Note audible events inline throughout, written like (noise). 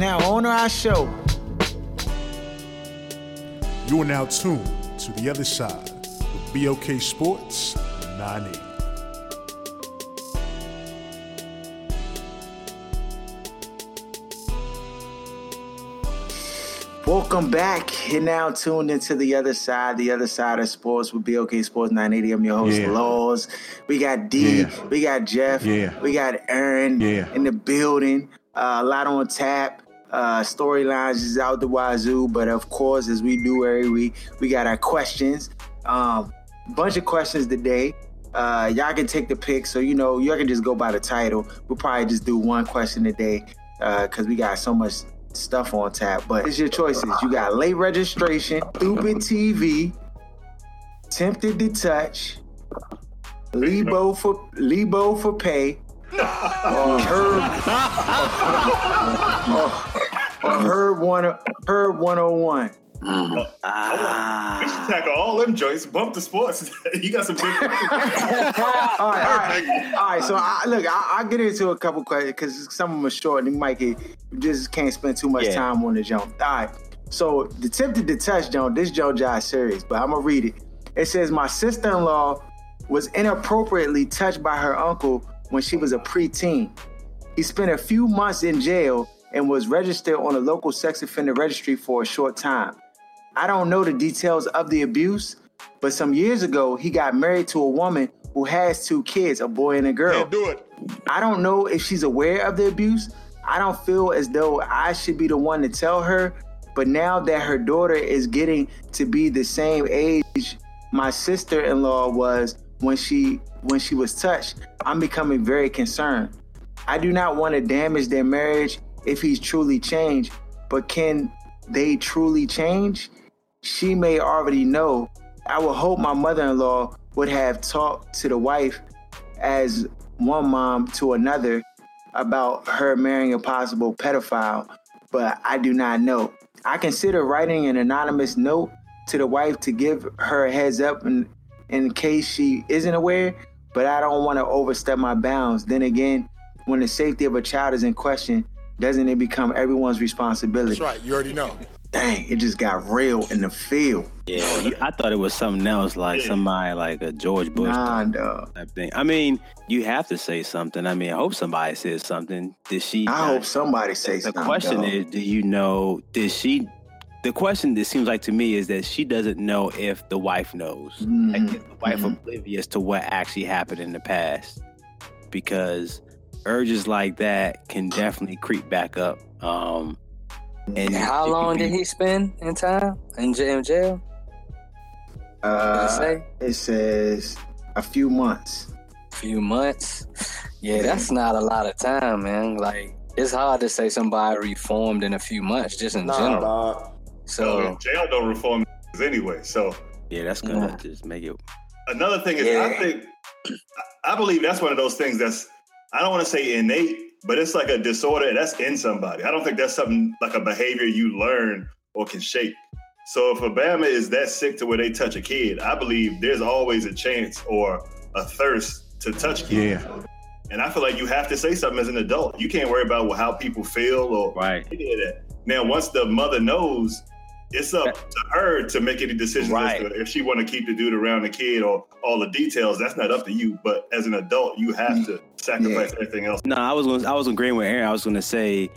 Now, on to our show. You are now tuned to the other side with BOK Sports 980. Welcome back. You're now tuned into the other side, the other side of sports with BOK Sports 980. I'm your host, Yeah. Laws. We got D, Yeah. we got Jeff, Yeah. we got Aaron Yeah. in the building. Uh, a lot on tap. Uh, storylines is out the wazoo, but of course, as we do every week, we got our questions. Um, bunch of questions today. Uh, y'all can take the pick, so you know y'all can just go by the title. We'll probably just do one question a day because we got so much stuff on tap. But it's your choices. You got late registration, stupid TV, tempted to touch, Lebo for Lebo for pay, Herb, or, or Herb one Herb one hundred one. We should tackle all them joints. Bump the sports. (laughs) you got some big. (laughs) all right, all right, all right. So I, look, I, I'll get into a couple questions because some of them are short, and you might get just can't spend too much Yeah. time on the jump. All right. So the tempted to touch Joan, this Joe Jai serious, but I'm gonna read it. It says my sister-in-law was inappropriately touched by her uncle when she was a preteen. He spent a few months in jail and was registered on a local sex offender registry for a short time. I don't know the details of the abuse, but some years ago, he got married to a woman who has two kids, a boy and a girl. do it. I don't know if she's aware of the abuse. I don't feel as though I should be the one to tell her, but now that her daughter is getting to be the same age my sister-in-law was when she when she was touched, I'm becoming very concerned. I do not want to damage their marriage if he's truly changed, but can they truly change? She may already know. I would hope my mother-in-law would have talked to the wife as one mom to another about her marrying a possible pedophile, but I do not know. I consider writing an anonymous note to the wife to give her a heads up in, in case she isn't aware, but I don't want to overstep my bounds. Then again, when the safety of a child is in question, doesn't it become everyone's responsibility? That's right. You already know. Dang, it just got real in the field. Yeah, you, I thought it was something else, like somebody like a George Bush Nah, dog. type thing. I mean, you have to say something. I mean, I hope somebody says something. Did she? I hope somebody says The something. question dog. is, do you know? Did she? The question that seems like to me is that she doesn't know if the wife knows. Like, Mhm, is the wife mhm. oblivious to what actually happened in the past? Because urges like that can definitely creep back up. Um, and How long be- did he spend in time in jail? In jail? Uh, say? it says a few months. A few months. Yeah, that's not a lot of time, man. Like it's hard to say somebody reformed in a few months, just in Nah, general. dog. So jail don't reform anyway. So Yeah, that's gonna Yeah. just make it. another thing is, Yeah. I think, I believe that's one of those things that's, I don't want to say innate, but it's like a disorder that's in somebody. I don't think that's something like a behavior you learn or can shape. So if Obama is that sick to where they touch a kid, I believe there's always a chance or a thirst to touch kids. Yeah. And I feel like you have to say something as an adult. You can't worry about how people feel or Right. any of that. Now, once the mother knows, it's up to her to make any decisions Right. as to if she want to keep the dude around the kid or all the details. That's not up to you. But as an adult, you have mm. to sacrifice everything else. No, I was gonna, I was agreeing with Aaron. I was gonna say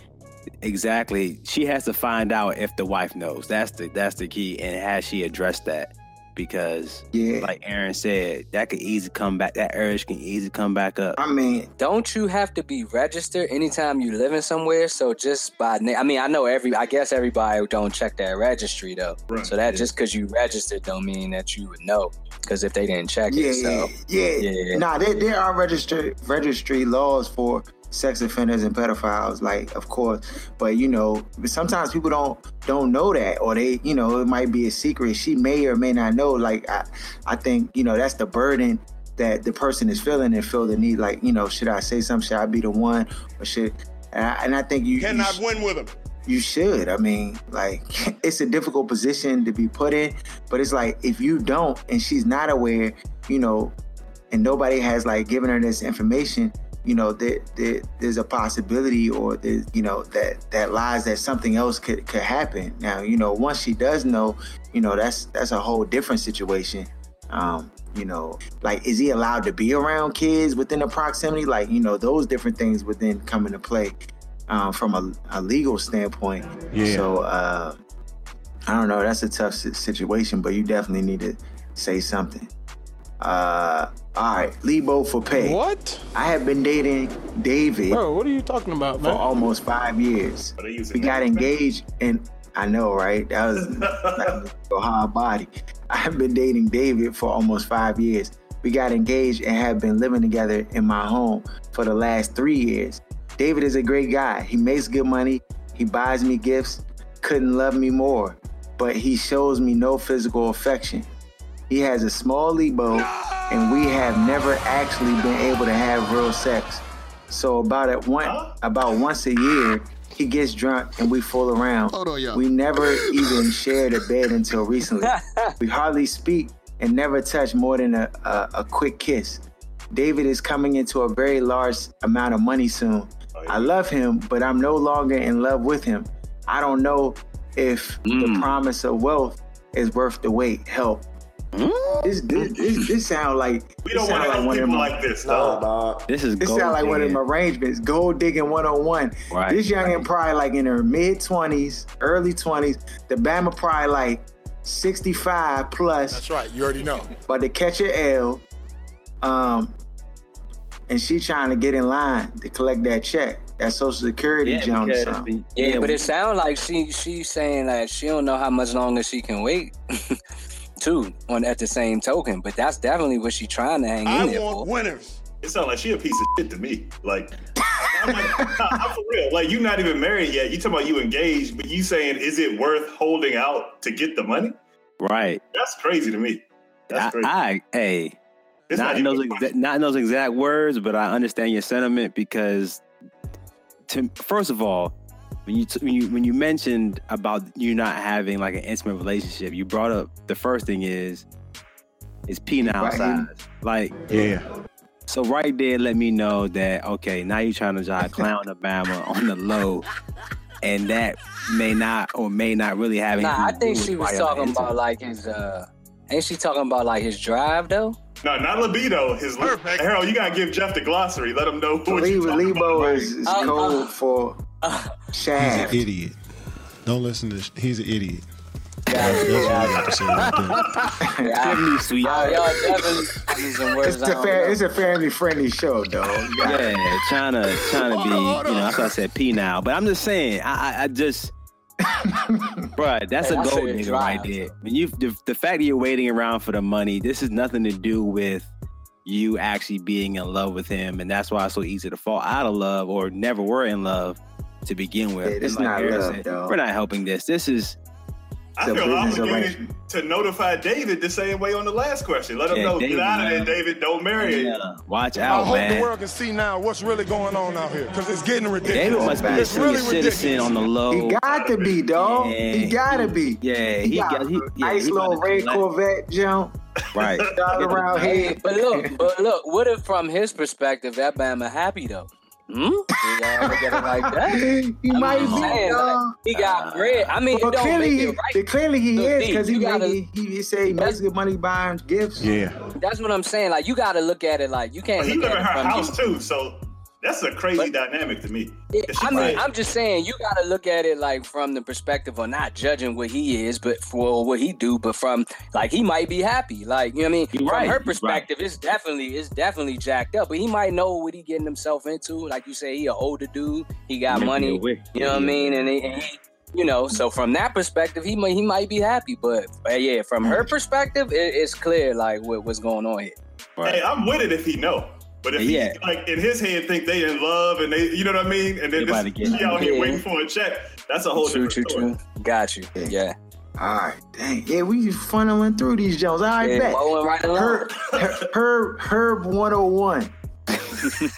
exactly. She has to find out if the wife knows. That's the that's the key. And has she addressed that? Because Yeah. like Aaron said, that could easily come back. That urge can easily come back up. I mean, don't you have to be registered anytime you live in somewhere? So just by na- I mean, I know every I guess everybody don't check that registry though. Right. So that just because you registered don't mean that you would know. Because if they didn't check yeah, it, so yeah, yeah. yeah. Nah, there, there are registered registry laws for sex offenders and pedophiles, like of course. But you know, sometimes people don't don't know that, or they, you know, it might be a secret. She may or may not know. Like I, I think you know that's the burden that the person is feeling and feel the need. Like you know, should I say something? Should I be the one, or should? And I, and I think you Cannot you, win with them you should. I mean, like (laughs) it's a difficult position to be put in, but it's like if you don't and she's not aware, you know, and nobody has like given her this information, you know, there, there there's a possibility or there's, you know, that that lies that something else could could happen. Now, you know, once she does know, you know, that's that's a whole different situation. Um, you know, like is he allowed to be around kids within the proximity? Like, you know, those different things would then come into play um, from a, a legal standpoint. Yeah. So uh, I don't know. That's a tough situation, but you definitely need to say something. Uh, all right, Lebo for pay. What? I have been dating David Bro, what are you talking about, man? for almost five years. Are they using We got engaged, and I know, right? That was like (laughs) a hard body. I have been dating David for almost five years. We got engaged and have been living together in my home for the last three years. David is a great guy. He makes good money. He buys me gifts. Couldn't love me more, but he shows me no physical affection. He has a small libo, and we have never actually been able to have real sex. So about it one about once a year, he gets drunk and we fool around. Hold on, y'all. We never even shared a bed until recently. (laughs) we hardly speak and never touch more than a, a, a quick kiss. David is coming into a very large amount of money soon. I love him, but I'm no longer in love with him. I don't know if the mm. promise of wealth is worth the wait. Help. This this this, this sound like We don't want sound to help one of people my- like this, Nah, dog. dog. This is this gold sound like one of digging. them arrangements. Gold digging 101. Right, This young right. and probably like in her mid 20s, early 20s. The Bama probably like 65 plus, That's right. You already know. but to catch an L. Um, and she trying to get in line to collect that check, that Social Security Yeah, jump. or because something. the- Yeah, but we- it sounds like she she's saying that she don't know how much longer she can wait. (laughs) too, on at the same token, but that's definitely what she's trying to hang I in there want for. winners. It sounds like she a piece of shit to me. Like, I'm, like, (laughs) nah, I'm for real. Like, you're not even married yet. You talking about you engaged, but you saying is it worth holding out to get the money? right. That's crazy to me. I, That's crazy. I hey, It's not, in those exa- not in those exact words, but I understand your sentiment because, to, first of all, when you, t- when you when you mentioned about you not having like an intimate relationship, you brought up the first thing is is penile Right. size. Like Yeah. so, right there, let me know that okay, now you're trying to drive clown Obama on the low, and that may not or may not really have anything. Nah, I think she was why y'all talking intimate. about like his uh ain't she talking about like his drive though? No, not libido. His Perfect. Harold, you gotta give Jeff the glossary. Let him know what Lebo, you talking Lebo about. is, is Uh, code uh, for He's an idiot. Don't listen to. Sh- He's an idiot. Yeah, That's what I got to say right there. (laughs) yeah. Give me sweet. Uh, y'all, y'all definitely using words. It's I a don't fair, know. it's a family friendly show, though. You Yeah, trying to trying to be, you know, that's why I said P now. But I'm just saying, I I, I just, (laughs) bruh, that's Hey, a I gold said nigga drive. right there. When you the, the fact that you're waiting around for the money, this is nothing to do with you actually being in love with him, and that's why it's so easy to fall out of love or never were in love to begin with. Yeah, this And not love, said. We're not helping this. This is I feel obligated to notify David the same way on the last question. Let him Yeah, know, David, get out of there. David. Don't marry it. yeah, uh, watch I out, hope the world can see now what's really going on out here because it's getting ridiculous. David must be a it's senior really citizen ridiculous. on the low. He got to be, dog. he gotta be. Yeah, He, he got, got he, yeah, nice he little red Corvette jump. Right. Around here. but look, but look, what if from his perspective that Bama happy though? Hmm? You gotta look at it like that. (laughs) he I'm might just be, saying, dog. like, he got bread. I mean, But it don't clearly, make he, it right. clearly he Look, is because he, you gotta- make- he he say he makes good money buying gifts. Yeah. That's what I'm saying. Like you got to look at it like you can't But he look live in her house you. too, so that's a crazy But- dynamic to me. She I mean, might- I'm just saying you got to look at it like from the perspective of not judging what he is, but for what he do, but from like he might be happy. Like you know what I mean. You're from right, her you're right. perspective, it's definitely it's definitely jacked up. But he might know what he getting himself into. Like you say, he an older dude. He got Yeah, money. yeah, You know what I mean? And he, and he you know, so from that perspective, he might he might be happy. But uh, yeah, from her perspective, it, it's clear like what, what's going on here. Right. Hey, I'm with it if he know. But if Yeah. he like in his head think they in love and they, you know what I mean, and then They about this, get he out here waiting for a check, that's a whole True, different true, story. true. Got you. Yeah. All right, dang. Yeah, we funneling through these Jones. All right, Yeah, bet. mowing right along. Herb, Herb, Herb 101.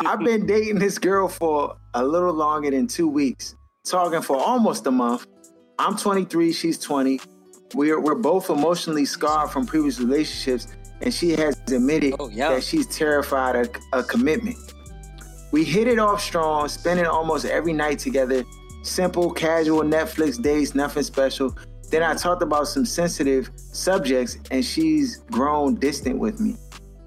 I've been dating this girl for a little longer than two weeks, talking for almost a month. I'm 23, she's 20. We're, we're both emotionally scarred from previous relationships, and she has admitted Oh, yeah. that she's terrified of a commitment. We hit it off strong, spending almost every night together. Simple, casual Netflix dates, nothing special. Then I talked about some sensitive subjects, and she's grown distant with me.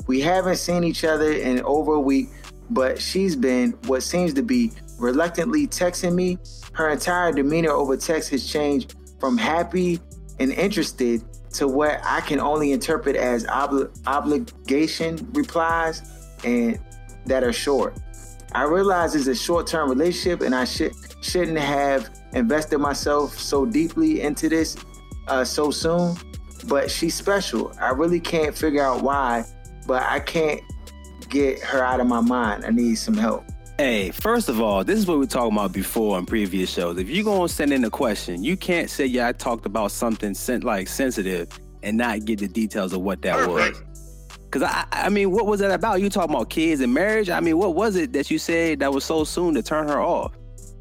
We haven't seen each other in over a week, but she's been what seems to be reluctantly texting me. Her entire demeanor over text has changed from happy and interested to what I can only interpret as obli- obligation replies and that are short. I realize it's a short-term relationship, and I should shouldn't have invested myself so deeply into this uh, so soon. But she's special. I really can't figure out why, but I can't get her out of my mind. I need some help. Hey, first of all, this is what we talked about before in previous shows. If you're gonna send in a question, you can't say, "Yeah, I talked about something sen- like sensitive," and not get the details of what that was. Cause I, I mean, what was that about? You talking about kids and marriage? I mean, what was it that you said that was so soon to turn her off?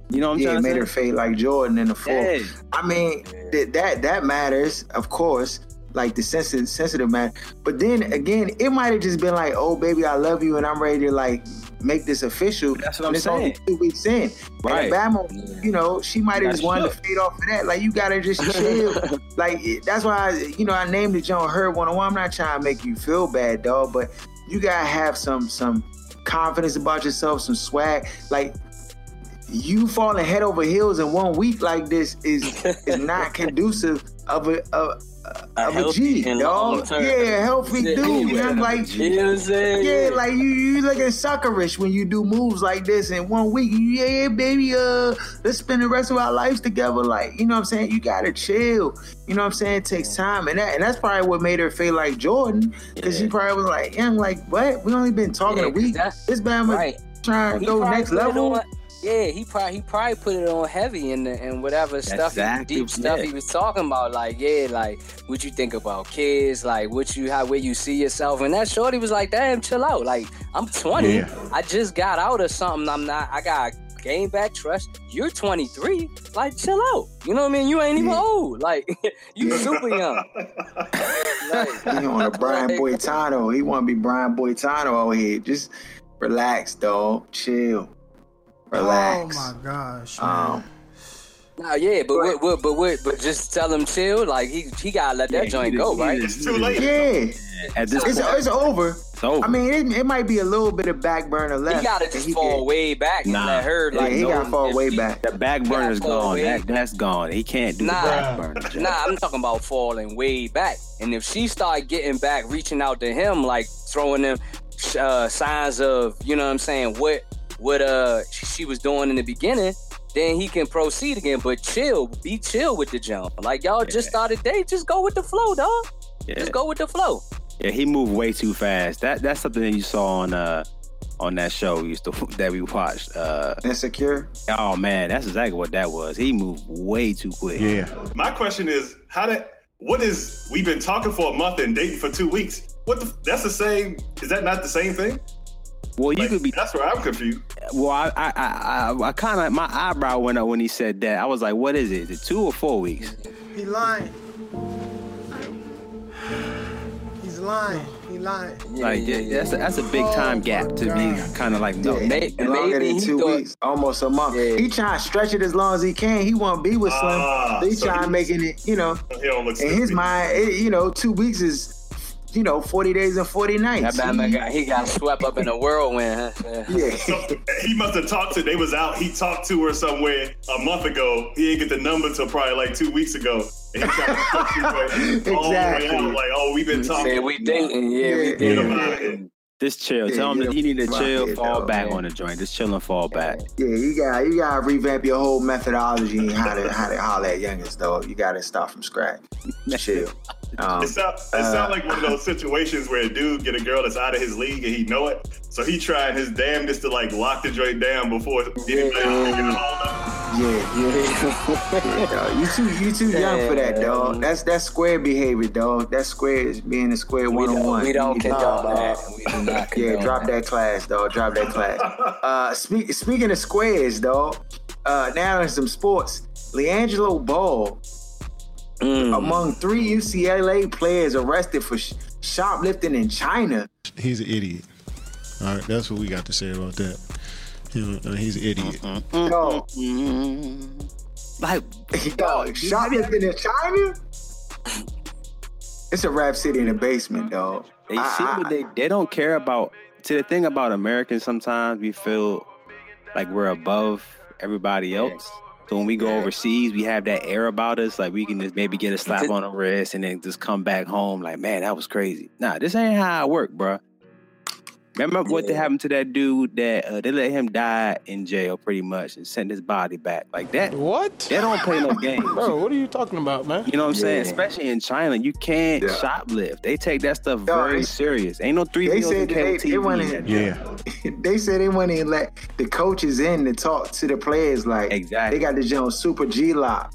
You know what I'm yeah, it trying made her fade like Jordan in the fourth. Hey. I mean, th- that that matters, of course, like the sensitive sensitive man. But then again, it might have just been like, "Oh, baby, I love you," and I'm ready to like make this official. That's what and I'm it's only saying. two weeks in. Right. Alabama, you know, she might have just wanted to fade off of that. Like, you gotta just (laughs) chill. like, that's why, I, you know, I named it John Herb 101. I'm not trying to make you feel bad, dog, but you gotta have some some confidence about yourself, some swag. Like, you falling head over heels in one week like this is is (laughs) not conducive of a A of a healthy G, dog. long-term- Yeah, healthy dude. I'm like, You know what I'm saying? yeah, like you, you looking suckerish when you do moves like this in one week. Yeah, yeah, baby, uh, let's spend the rest of our lives together. Like, you know what I'm saying? You gotta chill. You know what I'm saying? It takes time, and that, and that's probably what made her feel like Jordan, because she probably was like, yeah, I'm like, what? We only been talking Yeah, a week. This man was Right. trying to He go next level. on- yeah, he probably he probably put it on heavy and and whatever stuff, he- exactly- deep stuff yeah. he was talking about. Like, yeah, like what you think about kids, like what you how where you see yourself. And that shorty was like, damn, chill out. Like, I'm 20. Yeah. I just got out of something. I'm not. I got gain back trust. You're 23. Like, chill out. You know what I mean? You ain't even Yeah. old. Like, (laughs) you super young. (laughs) Like, He on a Brian Like- Boitano. He want to be Brian Boitano over here. Just relax, dog. Chill. Relax. Oh my gosh. man. Um, Nah, yeah, but what, what, but what, but just tell him chill. Like he, he gotta let that Yeah, joint he go, right? did- It's too late. yeah, At this it's, point, it's over. it's over. I mean, it, it might be a little bit of back burner left. He gotta just he fall can- way back and Nah. let her Yeah, like. he know gotta fall way she- back. the back burner's fall gone. That that's gone. He can't do Nah. the back burner. Jack. Nah, I'm talking about falling way back. And if she start getting back, reaching out to him, like throwing them uh, signs of, you know what I'm saying, what what uh she was doing in the beginning, then he can proceed again. But chill, be chill with the jump. Like y'all just started date, just go with the flow, dog. Yeah. Just go with the flow. Yeah, he moved way too fast. That that's something that you saw on uh on that show we used to (laughs) that we watched. Uh Insecure. oh man, that's exactly what that was. He moved way too quick. Yeah. My question is, how did what is we've been talking for a month and dating for two weeks? What the that's the same is that not the same thing? Well, you Like, could be. that's where I'm confused. Well, I I I, I, I kind of my eyebrow went up when he said that. I was like, what is it? Is it two or four weeks? He lying. He's lying. He lying. like that's a, that's a big time gap to be kind of like no. Yeah, May- longer maybe than two thought- weeks, almost a month. Yeah. He trying to stretch it as long as he can. He want to be with Slim. Ah, he so trying to he's- making it, you know, He don't look in his mind, it, you know, two weeks is, you know, 40 days and 40 That nights. man He- got, he got swept up in a whirlwind. Huh? (laughs) yeah. So, (laughs) he must have talked to. They was out. He talked to her somewhere a month ago. He didn't get the number till probably like two weeks ago. And he tried to talk to her all the way (laughs) Exactly. out, like, oh, we've been talking. Say we dating, yeah, Yeah, we Get dating. Him out of here. Just chill. Yeah, Tell him yeah, that he need to chill, it, fall though, back man. on the joint. Just chill and fall back. Yeah, you got you got to revamp your whole methodology and how to how to holler at youngest though. You got to start from scratch. Chill. (laughs) Um, It sound, it uh, sound like one of those situations where a dude get a girl that's out of his league and he know it, so he trying his damnedest to like lock the joint down before anybody else can get a hold of it. Yeah, yeah. yeah (laughs) dog. You too, you too young for that, dog. That's that's square behavior, dog. That's square is being a square We one on don't, one. we don't condone that. We do not (laughs) Yeah, drop that. that class, dog. Drop that class. (laughs) Uh, speak, speaking of squares, dog. Uh, now in some sports, LiAngelo Ball, Mm. among three UCLA players arrested for sh- shoplifting in China. He's an idiot. All right, that's what we got to say about that. You know, uh, he's an idiot. Dog, Like, dog, shoplifting in China. It's a rap city in the basement, dog. They I- see I- what they they don't care about. See the thing about Americans, sometimes we feel like we're above everybody else. So when we go overseas, we have that air about us, like we can just maybe get a slap on the wrist and then just come back home like, man, that was crazy. Nah, this ain't how I work, bruh. Remember what they Yeah. happened to that dude that uh, they let him die in jail pretty much and sent his body back like that. What? They don't play no games. Bro, what are you talking about, man? You know what I'm saying? Especially in China, you can't Yeah. shoplift. They take that stuff No, very serious. Ain't no three they wheels said and that cable they- they TV. wanna- in Yeah. (laughs) they said they wouldn't even let the coaches in to talk to the players. Like Exactly. they got the Jones super G lock.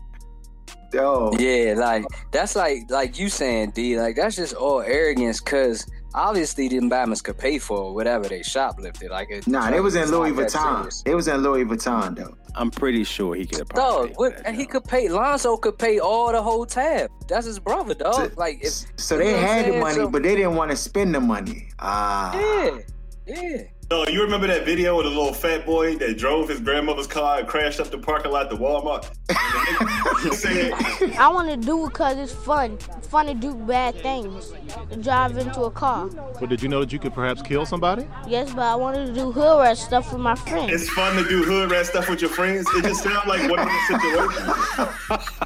Yo, Yeah, like that's like like you saying, D. Like that's just all arrogance, cause obviously them Batmans could pay for whatever they shoplifted. Like it, nah, it was in Louis Vuitton. It was in Louis Vuitton though. I'm pretty sure he could have Dog, probably. what, and that, he could pay. Lonzo could pay all the whole tab. That's his brother, dog. So- like if So they know what I'm had the money, So- but they didn't want to spend the money. Ah, yeah, yeah. No, you remember that video of the little fat boy that drove his grandmother's car and crashed up the parking lot to Walmart? The nigga said, I want to do it because it's fun. Fun to do bad things. To drive into a car. But did you know that you could perhaps kill somebody? Yes, but I wanted to do hood rat stuff with my friends. it's fun to do hood rat stuff with your friends. It just sounds like one of those situations.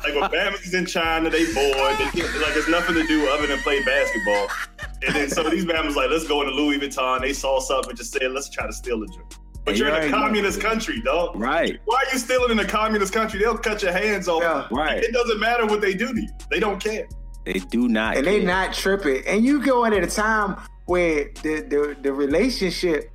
like when Bama's in China, they bored. They get, like it's nothing to do other than play basketball. And then some of these Bama's like, let's go into Louis Vuitton. They saw something and just said, let's try to steal a drink. But Hey, you're in a ain't know. communist country, dog. Right. Why are you stealing in a communist country? They'll cut your hands off. Yeah. Right. It doesn't matter what they do to you. They don't care. They do not. and they care. not tripping. And you going at a time where the the, the relationship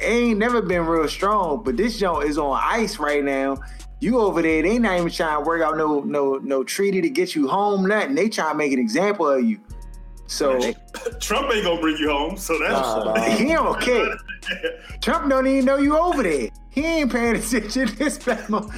ain't never been real strong, but this joint is on ice right now. You over there, they not even trying to work out no no no treaty to get you home, nothing. They trying to make an example of you. So Trump ain't gonna bring you home, so that's Nah, he don't care. (laughs) Trump don't even know you over there. He ain't paying attention. (laughs) This Bama,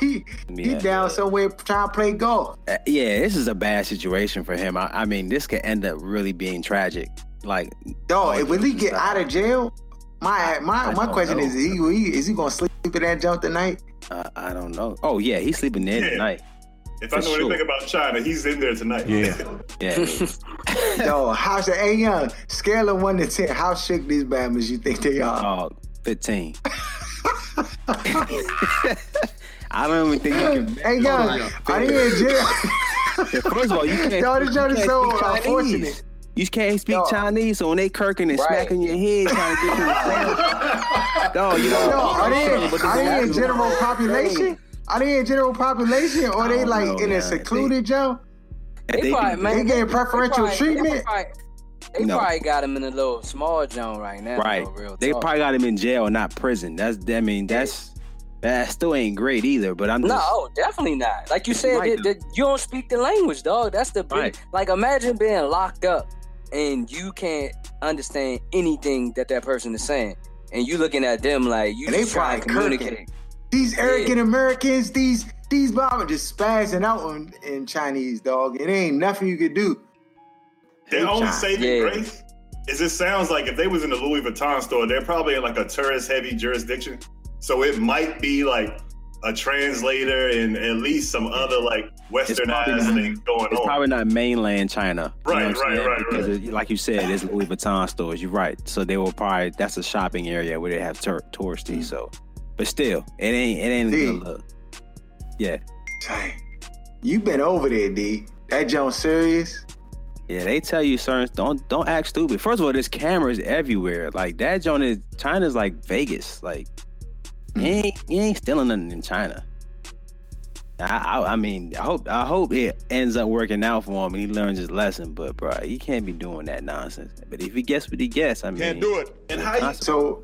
he, he Yeah. down somewhere trying to play golf. Uh, yeah, this is a bad situation for him. I, I mean, this could end up really being tragic. Like, Dog, will he get out of jail? My my I my question know. is, he, he is he gonna sleep in that junk tonight? uh, I don't know. Oh yeah, he's sleeping there Yeah. tonight. If I know For anything about China, he's in there tonight. Yeah. (laughs) Yeah. (laughs) Yo, how should hey young scale of one to ten? How shook these Bama's you think they are? oh, 15. (laughs) I don't even think you can. hey young, are they in jail? First of all, you can't. Yo, this joint is so Chinese. unfortunate. You can't speak Yo. Chinese, so when they kirking and Right. smacking your head trying to get you to say, no, you know, Yo, are they are they in general population? Are they in general population or they like know, in man. a secluded junk? If They, they probably, do- man, they getting preferential probably- treatment? They probably, they No. probably got him in a little small zone right now. Right. though, real They talk. probably got him in jail, not prison. That's I mean, that's that still ain't great either. But I'm No, just oh, definitely not. Like you said, Right, that- that you don't speak the language, dog. That's the big. Right. Like imagine being locked up and you can't understand anything that that person is saying, and you looking at them like you And they just trying to probably communicate. These arrogant Americans, these these bombers just spazzing out on, in Chinese, dog. It ain't nothing you could do. Their only China. saving Yeah. grace is it sounds like if they was in the Louis Vuitton store, they're probably in like a tourist heavy jurisdiction. So it might be like a translator and at least some other like probably westernized not- things going it's on. It's probably not mainland China. You know Right, right, right, Because right. it- like you said, it's Louis Vuitton stores. You're right. So they will probably that's a shopping area where they have tur- touristy. Mm. So, but still, it ain't it ain't a See. good look. Yeah, Dang. You been over there, D. That Jones serious? yeah. They tell you certain don't don't act stupid. First of all, there's cameras everywhere. Like that joint is China's like Vegas. Like you hmm. ain't you ain't stealing nothing in China. I, I, I mean, I hope I hope it ends up working out for him and he learns his lesson. But bro, he can't be doing that nonsense. But if he gets what he gets, I mean, Can't do it. And how you, So,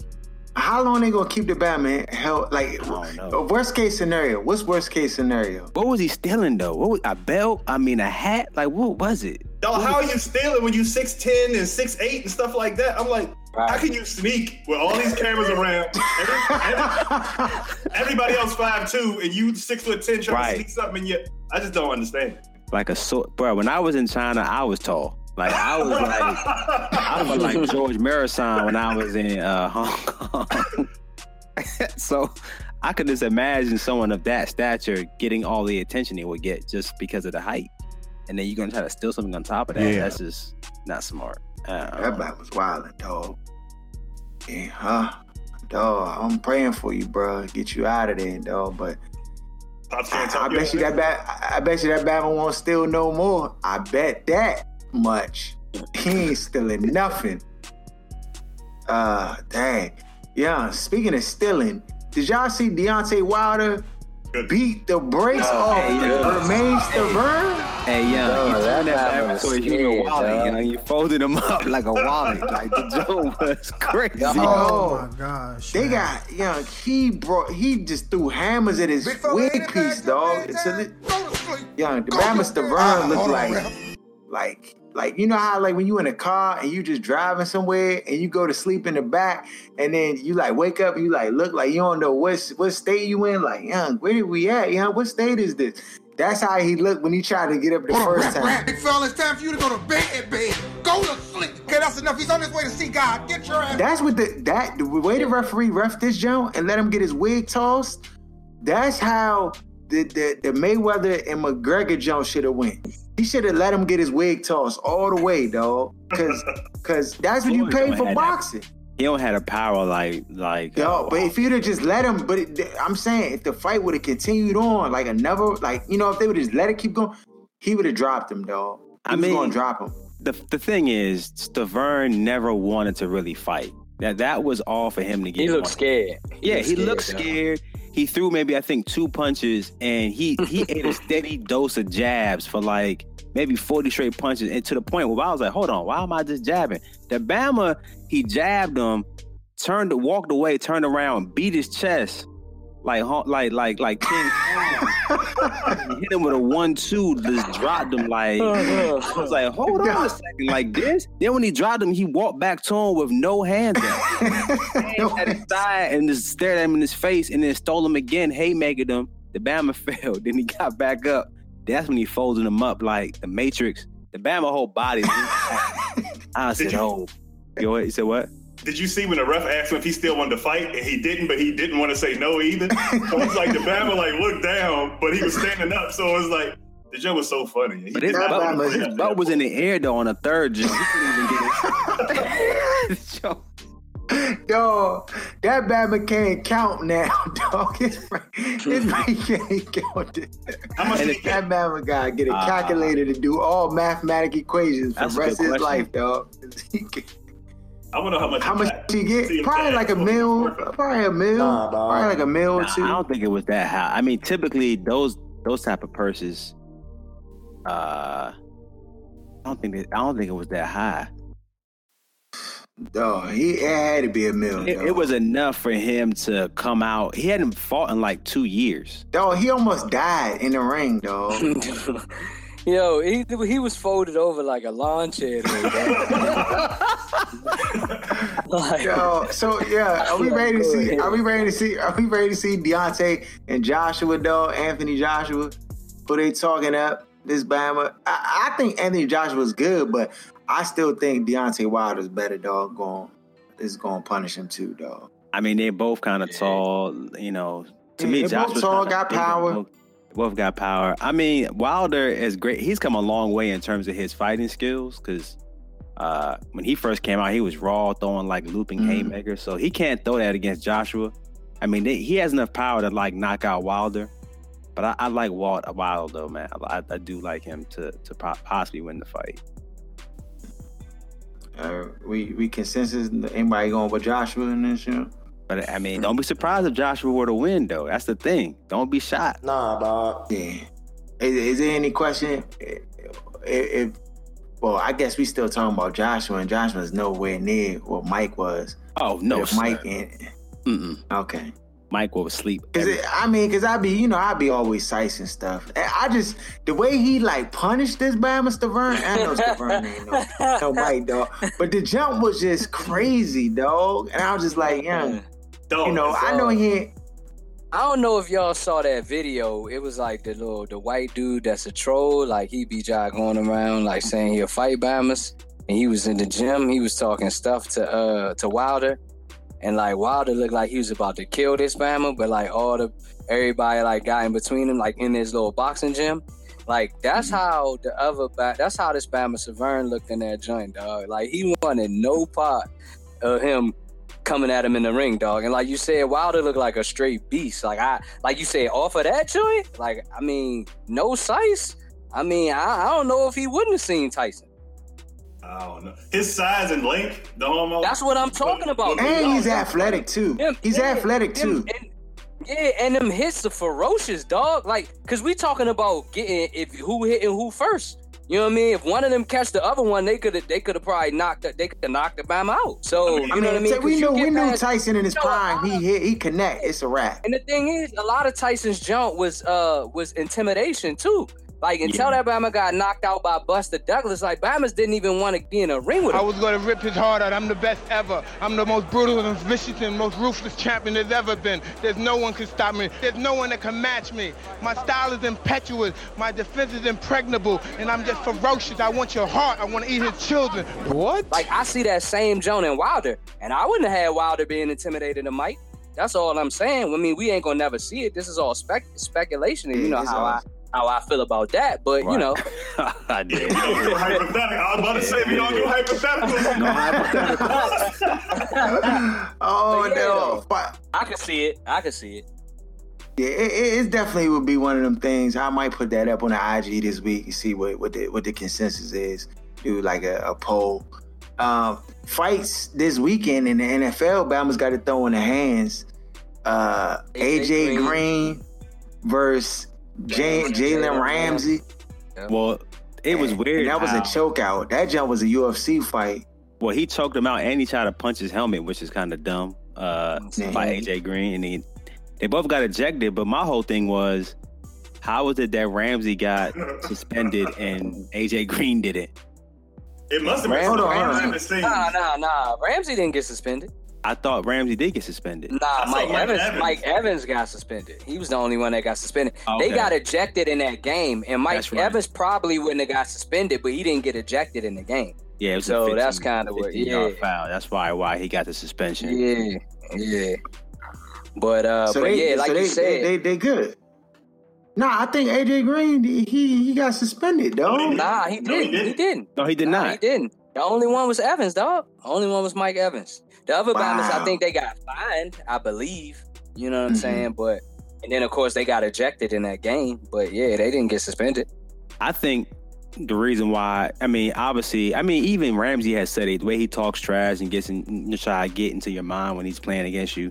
how long they gonna keep the Batman held? Like, don't know. a worst case scenario. What's worst case scenario? What was he stealing though? What was, a belt? I mean, a hat? Like what was it? dog, how are you stealing when you six ten and six eight and stuff like that? I'm like, Right. how can you sneak with all these cameras around? Every- every- (laughs) everybody else five two and you six foot ten trying Right. to sneak something in your. I just don't understand. Like a sword, bro. When I was in China, I was tall. Like I was like, I was like George Muresan when I was in uh, Hong Kong. (laughs) so I could just imagine someone of that stature getting all the attention they would get just because of the height. And then you're gonna try to steal something on top of that. Yeah. That's just not smart. Uh, That bat was wilding, dog. Yeah, huh? Dog, I'm praying for you, bro. Get you out of there, dog. But Pops I, can't I bet you that bat. I I bet you that Batman won't steal no more. I bet that much. He ain't stealing nothing. Uh, dang. Yeah. Speaking of stealing, did y'all see Deontay Wilder beat the brakes off hey, yeah. Bermane Stiverne? Hey, young, Dog, you that turned that guy back was to a human scared, wallet. dog. You know, you folded him up like a wallet. (laughs) Like the joke was crazy. Yo. Oh my gosh. They man. got young. He brought. He just threw hammers at his Big fella wig piece, dog. to Until it, bedtime? Go to sleep. young, the Go Bama to Stiverne looked like, ref. Like, like you know how like when you in a car and you just driving somewhere and you go to sleep in the back and then you like wake up and you like look like you don't know what what state you in. Like, young, where did we at? Young, what state is this? That's how he looked when he tried to get up the Hold on, first rap, time. Big fella, it's time for you to go to bed, bed. Go to sleep. Okay, that's enough. He's on his way to see God. Get your ass. That's what the that the way the referee ref this Joe and let him get his wig tossed. That's how the the, the Mayweather and McGregor joint should have went. He should have let him get his wig tossed all the way, dog. Cause (laughs) cause that's what you pay for have that. boxing. He don't have the power like like. Yo, uh, but if you'd have just let him, but it, I'm saying if the fight would have continued on, like another, like you know, if they would just let it keep going, he would have dropped him, dog. He I was mean- gonna drop him. the the thing is, Stiverne never wanted to really fight. That that was all for him to get. He looked one. scared. Yeah, he looked looked dog. scared. He threw maybe I think two punches, and he he ate a (laughs) steady dose of jabs for like maybe forty straight punches, and to the point where I was like, "Hold on, why am I just jabbing?" The Bama he jabbed him, turned walked away, turned around, beat his chest like like like like King (laughs) hit him with a one-two, just dropped him like. I was like, hold on a second, like this. Then when he dropped him, he walked back to him with no hands up. (laughs) at his side and just stared at him in his face and then stole him again, haymakered him. The Bama (laughs) failed. Then he got back up. That's when he folded him up like the Matrix. The Bama whole body. (laughs) I said, Did you- oh. Yo, what? You said what? Did you see when the ref asked him if he still wanted to fight and he didn't, but he didn't want to say no either? So it's like the Bama like looked down, but he was standing up. So it was like the joke was so funny. He But his butt, belt, his put it belt out was in the air though on a third jump. He couldn't even get his. (laughs) (laughs) (laughs) Yo, that Batman can't count now, (laughs) dog. His brain, his brain can't count. there. How much did That get? Batman guy get a Ah. calculator to do all mathematic equations for the rest of his question. life, dog. (laughs) He get- I wonder how much. How he much got. he get? Probably back. like a mil. Probably a mil. Nah. Probably like a mil or Nah, two. I don't think it was that high. I mean, typically those those type of purses, uh, I don't think it, I don't think it was that high. Dog, he it had to be a mil. It, it was enough for him to come out. He hadn't fought in like two years. Dog, he almost died in the ring, dog. (laughs) Yo, he he was folded over like a lawn chair. (laughs) like, Yo, so yeah, are we ready to see? (laughs) Are we ready to see? Are we ready to see Deontay and Joshua, dog? Anthony Joshua, who they talking up? This Bama. I, I think Anthony Joshua's good, but I still think Deontay Wilder's better, dog. Going is going to punish him too, dog. I mean, they're both kind of tall. You know, to Yeah, me, they both Joshua's tall, kinda got power. Both, both got power. I mean, Wilder is great. He's come a long way in terms of his fighting skills because. Uh, when he first came out, he was raw, throwing like looping Mhm. haymakers. So he can't throw that against Joshua. I mean, they, he has enough power to like knock out Wilder. But I, I like Walt Wilder though, man. I, I do like him to to possibly win the fight. Uh, we we consensus. Anybody going with Joshua in this? You know? But I mean, don't be surprised if Joshua were to win, though. That's the thing. Don't be shocked. Nah, dog. Yeah. Is, is there any question if, if well, I guess we still talking about Joshua, and Joshua's nowhere near what Mike was. Oh no, if Mike and Mm-mm. okay. Mike will sleep. Cause it, I mean, cause I be, you know, I be always sice and stuff. And I just the way he like punished this Bama Stiverne. I know Stiverne ain't no, no (laughs) Mike dog, but the jump was just crazy, dog. And I was just like, yeah, you know, I know he. Ain't, I don't know if y'all saw that video. It was like the little the white dude that's a troll. Like he be just going around like saying he'll fight Bamas. And he was in the gym. He was talking stuff to uh to Wilder. And like Wilder looked like he was about to kill this Bama, but like all the everybody like got in between him, like in this little boxing gym. Like that's Mm-hmm. how the other ba- that's how this Bama Stiverne looked in that joint, dog. Like he wanted no part of him coming at him in the ring, dog. And like you said, Wilder looked like a straight beast. Like I, like you said, off of that joint, like I mean, no size. I mean, I, I don't know if he wouldn't have seen Tyson. I don't know. His size and length, the homo. That's what I'm talking about. and he's athletic too. He's yeah, athletic him- too. and- yeah, and them hits are ferocious, dog. Like, cause we talking about getting if who hitting who first. You know what I mean? If one of them catch the other one, they could have they could have probably knocked the, they could have knocked the bam out. So you I know mean, what I mean? so we 'Cause you knew we get knew Tyson in his you know, prime. He hit, he connect. It's a wrap. And the thing is, a lot of Tyson's jump was uh was intimidation too. Like until that Bama got knocked out by Buster Douglas, like Bama's didn't even want to be in a ring with him. I was gonna rip his heart out. I'm the best ever. I'm the most brutal and vicious and most ruthless champion there's ever been. There's no one can stop me. There's no one that can match me. My style is impetuous. My defense is impregnable. And I'm just ferocious. I want your heart. I want to eat his children. What? Like I see that same Joan and Wilder, and I wouldn't have had Wilder being intimidated to Mike. That's all I'm saying. I mean, we ain't gonna never see it. This is all spec speculation, and you know it's how all- I how I feel about that. But you know, (laughs) I did. You don't do hypothetical. I was about to say we don't do hypotheticals. (laughs) Oh But yeah, no! But I can see it. I can see it. yeah, it, it, it definitely would be one of them things. I might put that up on the IG this week and see what what the what the consensus is. Do like a, a poll. Um, fights this weekend in the NFL. Bama's got to throw in the hands. Uh, AJ AJ Green. Green versus Jay- Jalen Ramsey. Well, it was And- weird. And that was how- a choke out. That jump was a UFC fight. Well, he choked him out and he tried to punch his helmet, which is kind of dumb. Uh, Yeah. by AJ Green, and he, they both got ejected. But my whole thing was, how was it that Ramsey got suspended and AJ Green did it? It must have been Hold on, something hold on. the scenes. Nah, nah, nah. Ramsey didn't get suspended. I thought Ramsey did get suspended. Nah, Mike, Mike Evans, Evans. Mike Evans got suspended. He was the only one that got suspended. Okay. They got ejected in that game, and Mike right. Evans probably wouldn't have got suspended, but he didn't get ejected in the game. Yeah, it was So a 15, that's kinda what- 15 yard yeah. foul. That's why why he got the suspension. Yeah, yeah. But uh, so but they, yeah, like so they, you said, they, they, they good. Nah, I think AJ Green he he got suspended though. nah, he No, he didn't. He didn't. No, he did Nah, not. he didn't. The only one was Evans, dog. The only one was Mike Evans. The other Bama's, I think they got fined. I believe. You know what I'm Mhm. saying? But and then of course they got ejected in that game. But yeah, they didn't get suspended. I think the reason why, I mean, obviously, I mean, even Ramsey has said it. The way he talks trash and gets in, try to get into your mind when he's playing against you.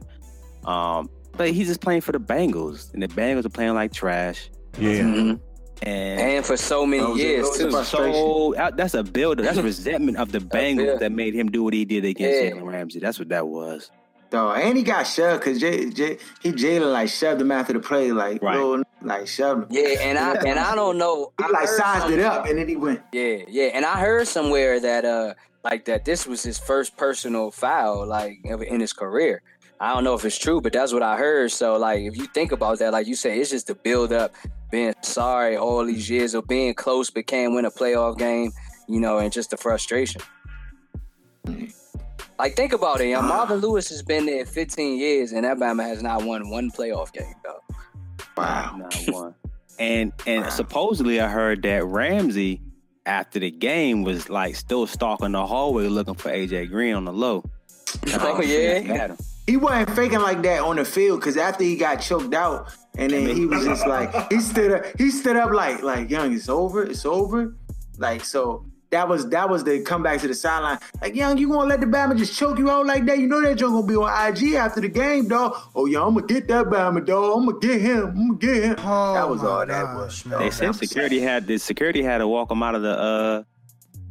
Um, but he's just playing for the Bengals, and the Bengals are playing like trash. Yeah. Mhm. And, And for so many That years that a too. so uh, that's a builder. That's resentment of the Bengals that made him do what he did against Yeah. Jalen Ramsey. That's what that was. Though, and he got shoved because J, J, he Jalen like shoved him after the play, like Right. little, like shoved him. Yeah, and I and I don't know. (laughs) He I like sized it up, and then he went. Yeah, yeah, and I heard somewhere that uh like that this was his first personal foul like in in his career. I don't know if it's true, but that's what I heard. So like if you think about that, like you say, it's just the build up, being sorry all these years of being close but can't win a playoff game, you know, and just the frustration. Like think about it, yeah. Marvin Lewis has been there 15 years and Alabama has not won one playoff game, though. Wow. Not one. (laughs) And and supposedly I heard that Ramsey after the game was like still stalking the hallway looking for AJ Green on the low. (laughs) Oh yeah. Had him. He wasn't faking like that on the field because after he got choked out, and then he was just like (laughs) he stood up. He stood up like like young. It's over. It's over. Like so. that was that was the comeback to the sideline. Like, young, you gonna let the Bama just choke you out like that? You know that joke gonna be on IG after the game, dog. Oh yeah, I'm gonna get that Bama, dog. I'm gonna get him. I'm gonna get him. Oh, that was my all that gosh, was. man. They said security had the security had to walk him out of the uh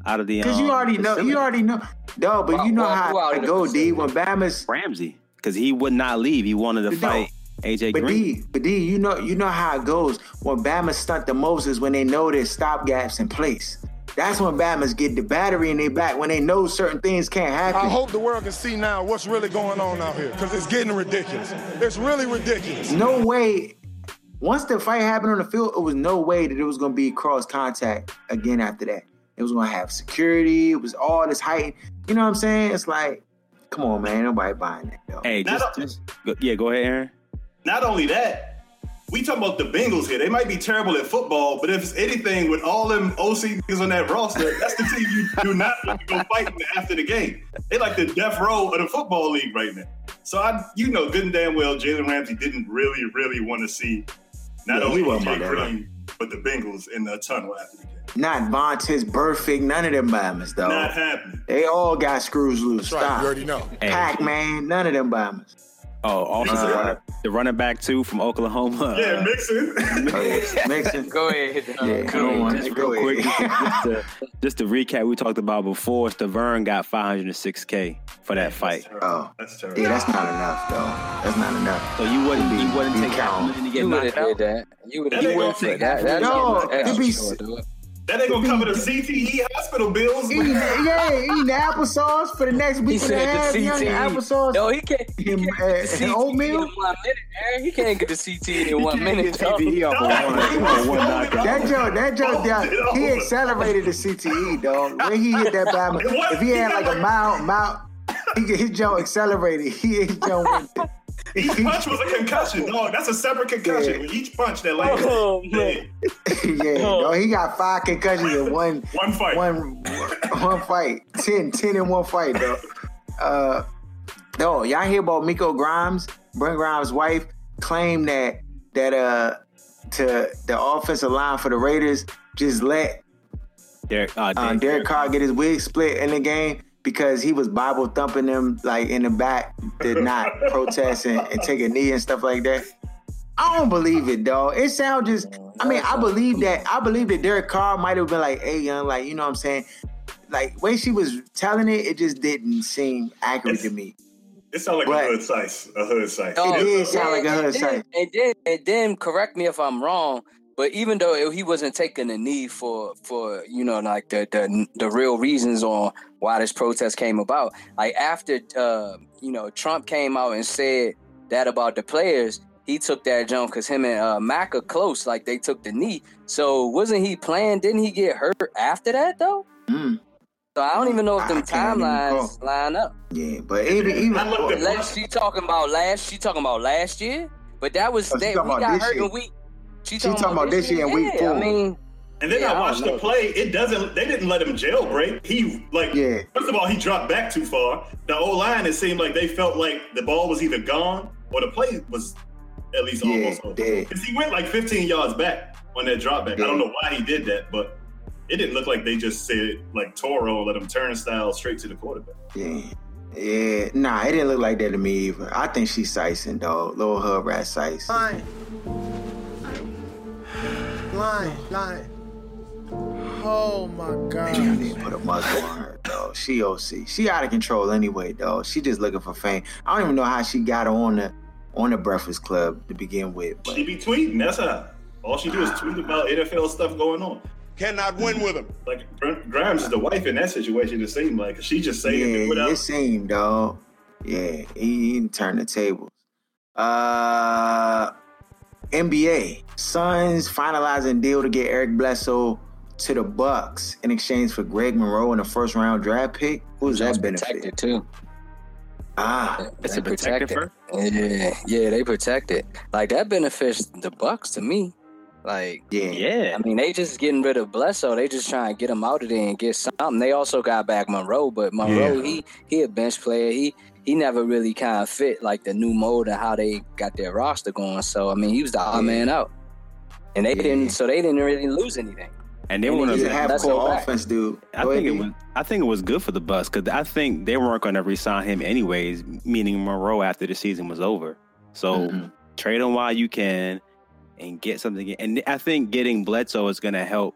out of the. Because um, you already know, facility. you already know, dog. But Well, you know well, how who out it go, D. When Bama's Ramsey because he would not leave. He wanted to fight AJ But Green. D, but D, you know, you know how it goes. When Bama stunt the most is when they know there's stop gaps in place. That's when Bama's get the battery in their back when they know certain things can't happen. I hope the world can see now what's really going on out here because it's getting ridiculous. It's really ridiculous. no way. Once the fight happened on the field, it was no way that it was gonna be cross contact again after that. It was gonna have security. It was all this height. You know what I'm saying? It's like, come on, man, nobody buying that. Though. Hey, just, just go, yeah, go ahead, Aaron. Not only that, we talking about the Bengals here. They might be terrible at football, but if it's anything with all them OC niggas on that roster, that's the team you do not want to go fighting after the game. They like the death row of the football league right now. So I, you know, good and damn well, Jalen Ramsey didn't really, really want to see not Yeah, only wasn't that, Green, but the Bengals in the tunnel after the game. Not Vontaze, Burfict, none of them bombers, though. Not happening. They all got screws loose. That's right. Stop. You already know. Hey. Pac man, none of them Bamas. Oh, also Uh, the running back too from Oklahoma. Yeah, uh, Mixon. (laughs) Oh. Mixon. Go ahead. Yeah, Go come on. just Go real quick, just, to, (laughs) just, to, just to recap, we talked about before. Stiverne got 506k for that fight. Oh, That's terrible. yeah, that's not enough, though. That's not enough. So you wouldn't, Be- you wouldn't be take half a count. to get You would have out. did that. You would have That did that. gonna That, that, No, that's it be- sure, dude. That ain't gonna cover the CTE hospital bills. Eating, yeah, eating applesauce for the next He week and a said half. the Young CTE. applesauce. No, he can't. He can't uh, get the CTE oatmeal? in one minute, Aaron. He can't get the CTE in (laughs) one minute. dog. TDE off of one, on one knockout. That joke, that joke, Oh, down, he accelerated the CTE, dog. (laughs) When he hit that Bama, if he had like a mile, mile, he, his joke accelerated. (laughs) He his joke went. Each punch was a concussion, dog. That's a separate concussion. Yeah. With each punch that landed, Oh, man. yeah, dog, he got five concussions in one one fight. one one fight. 10, 10 in one fight, though. Uh no, y'all hear about Miko Grimes? Brent Grimes' wife claimed that that uh to the offensive line for the Raiders just let Derek, uh, uh, Derek Carr get his wig split in the game because he was Bible thumping them like in the back, did not (laughs) protest and, and take a knee and stuff like that. I don't believe it, dog. It sounds just. I mean, I believe that. I believe that Derek Carr might have been like, "Hey, young, like you know what I'm saying." Like way she was telling it, it just didn't seem accurate to me. It sounded like But- a hood size. A hood size. Oh, It did sound like a hood and then, site. and then, and then, correct me if I'm wrong. But even though he wasn't taking the knee for for you know like the the, the real reasons on why this protest came about, like after uh, you know Trump came out and said that about the players, he took that jump because him and uh, Mack are close, like they took the knee. So wasn't he playing? Didn't he get hurt after that though? Mm, So I don't even know if them I timelines line up. yeah, but even even I looked at Last, she talking about last. She talking about last year, but that was Oh, she that talking we got hurt year. in week. She She talking about this year in week Yeah, four. I mean, And then Yeah, I I watched the play. It doesn't. They didn't let him jailbreak. He like. Yeah. First of all, he dropped back too far. The O line. It seemed like they felt like the ball was either gone or the play was at least Yeah, almost over. dead. Because he went like 15 yards back on that drop back. I don't know why he did that, but it didn't look like they just said like Toro let him turnstile straight to the quarterback. yeah, yeah. Nah, it didn't look like that to me either. I think she's sicing, dog. Little hood rat sice. Lying. Lying, lying. Oh my Maybe I god. need to put a muzzle on her, dog. She OC. She out of control anyway, dog. She just looking for fame. I don't even know how she got on the on the Breakfast Club to begin with. But She be tweeting. That's how. All she do is tweet about NFL stuff going on. Cannot win with him. Like Gr- Grimes is the wife in that situation. It seemed like she just saying it yeah, without. it seemed, dog. Yeah, he, he turned the tables. Uh, NBA Suns finalizing deal to get Eric Bledsoe to the Bucks in exchange for Greg Monroe and a first round draft pick. Who's that benefit? protected too. Ah, It's a They protected protected. Yeah, yeah, they protect it. Like that benefits the Bucks to me. Like, yeah, Yeah. I mean, they just getting rid of Bledsoe. They just trying to get him out of there and get something. They also got back Monroe, but Monroe, he he a bench player. He he never really kind of fit like the new mode of how they got their roster going. So I mean, he was the odd Yeah. man out, and they Yeah. didn't. So they didn't really lose anything. And they And were he's to half court offense, dude. I Go think it was. I think it was good for the Bucks because I think they weren't going to resign him anyways. Meaning Monroe after the season was over. So Mhm. trade him while you can, and get something. And I think getting Bledsoe is going to help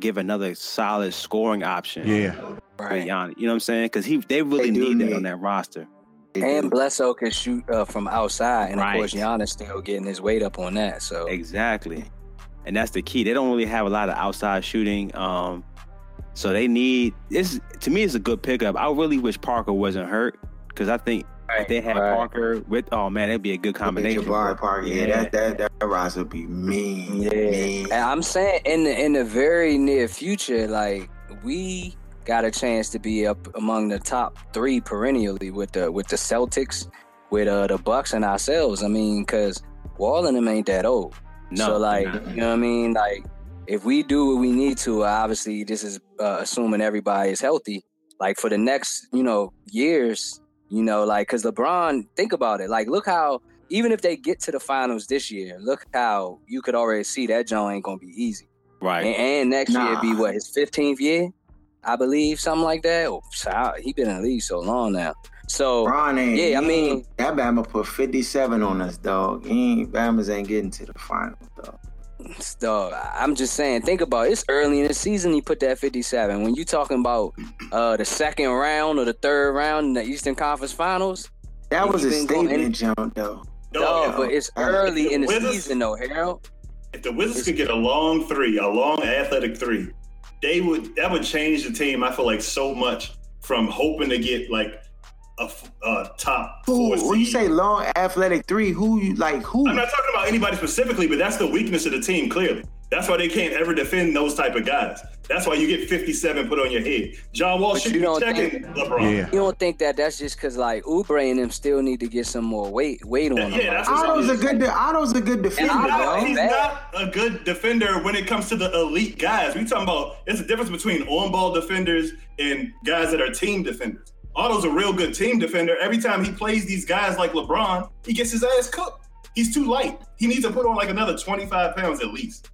give another solid scoring option. Yeah. Right. Giannis. You know what I'm saying? Because he they really They do need that need- on that roster. And Bledsoe can shoot uh, from outside, and Right. of course Giannis still getting his weight up on that. So Exactly. And that's the key. They don't really have a lot of outside shooting. Um, so they need this to me it's a good pickup. I really wish Parker wasn't hurt because I think if they had right. Parker with oh man, that'd be a good combination. Jabari Parker. Yeah, Yeah. that that that roster would be mean. Yeah, mean. and I'm saying in the in the very near future, like we got a chance to be up among the top three perennially with the with the Celtics, with uh the Bucks and ourselves. I mean, because Wall and them ain't that old. No, so like they're you know what I mean. Like if we do what we need to, obviously this is uh, assuming everybody is healthy. Like for the next you know years, you know, like because LeBron, think about it. Like look how even if they get to the finals this year, look how you could already see that joint ain't gonna be easy. Right. And, and next year be what his 15th year, I believe, something like that. Oh, child, he been in the league so long now. So Ron ain't. yeah, I mean, that Bama put 57 on us, dog. He ain't, Bama's ain't getting to the final, dog. Dog, I'm just saying, think about it. It's early in the season. He put that 57. When you talking about uh, the second round or the third round in the Eastern Conference Finals, That was a He's been statement jump, though. dog, Dog, but it's Uh, early in the Wizards- season, though, Harold. if the Wizards could get a long three, a long athletic three, they would that would change the team. I feel like so much from hoping to get like a, f- a top Who, four when you say long athletic three, who you like? Who? I'm not talking about anybody specifically, but that's the weakness of the team. Clearly, that's why they can't ever defend those type of guys. That's why you get 57 put on your head. John Wall But should you be don't checking think- LeBron. Yeah. You don't think that that's just because like Oubre and them still need to get some more weight weight on them? Yeah, that's what Otto's a it is. good. Otto's a good defender. Otto- dog. He's bad. not a good defender when it comes to the elite guys. We talking about it's a difference between on-ball defenders and guys that are team defenders. Otto's a real good team defender. Every time he plays these guys like LeBron, he gets his ass cooked. He's too light. He needs to put on like another 25 pounds at least.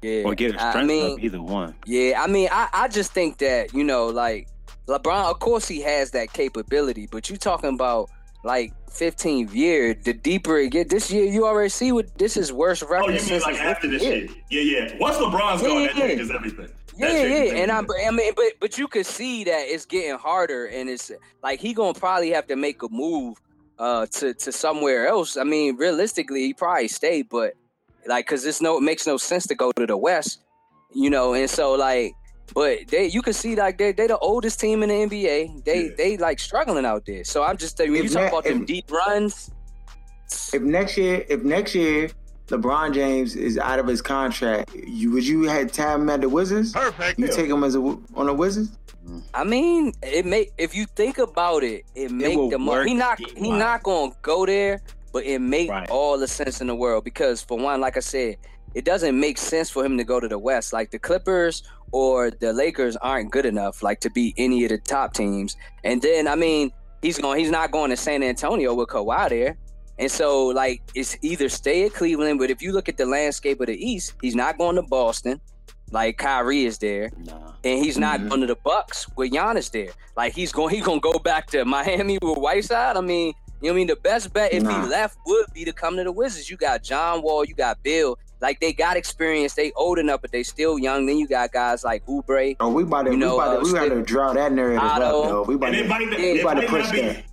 Yeah, Or get a I strength mean, up, either one. Yeah, I mean, I, I just think that, you know, like LeBron, of course he has that capability, but you talking about like 15th year, the deeper it get this year, you already see what this is worst record Oh, you mean since like after this year. year? Yeah, yeah. Once LeBron's gone, Yeah, that yeah. changes everything. That Yeah, yeah, and I'm, I mean, but but you could see that it's getting harder, and it's like he gonna probably have to make a move uh to to somewhere else. I mean, realistically, he probably stay, but like, cause it's no, it makes no sense to go to the West, you know. And so like, but they, you can see like they they the oldest team in the NBA. They Yeah. they like struggling out there. So I'm just when you talk about them deep runs. If next year, if next year LeBron James is out of his contract, you would you had time him at the Wizards? Perfect. You take him as a on the Wizards? I mean, it make if you think about it, it make will the money. He not he scheme-wise. not gonna go there, but it make Right. all the sense in the world because for one, like I said, it doesn't make sense for him to go to the West. Like the Clippers or the Lakers aren't good enough, like to beat any of the top teams. And then I mean, he's going he's not going to San Antonio with Kawhi there. And so like it's either stay at Cleveland, but if you look at the landscape of the East, he's not going to Boston. Like Kyrie is there Nah. and he's not Mhm. going to the Bucks with Giannis there. Like he's going, he's going to go back to Miami with Whiteside. I mean, you know what I mean? The best bet if Nah. he left would be to come to the Wizards. You got John Wall, you got Beal. Like they got experience. They old enough, but they still young. Then you got guys like Oubre. Oh, we about to You know, we about to, uh, we about to draw that narrative up, Otto. though. We about to, might, Yeah, it we about to push not be, that.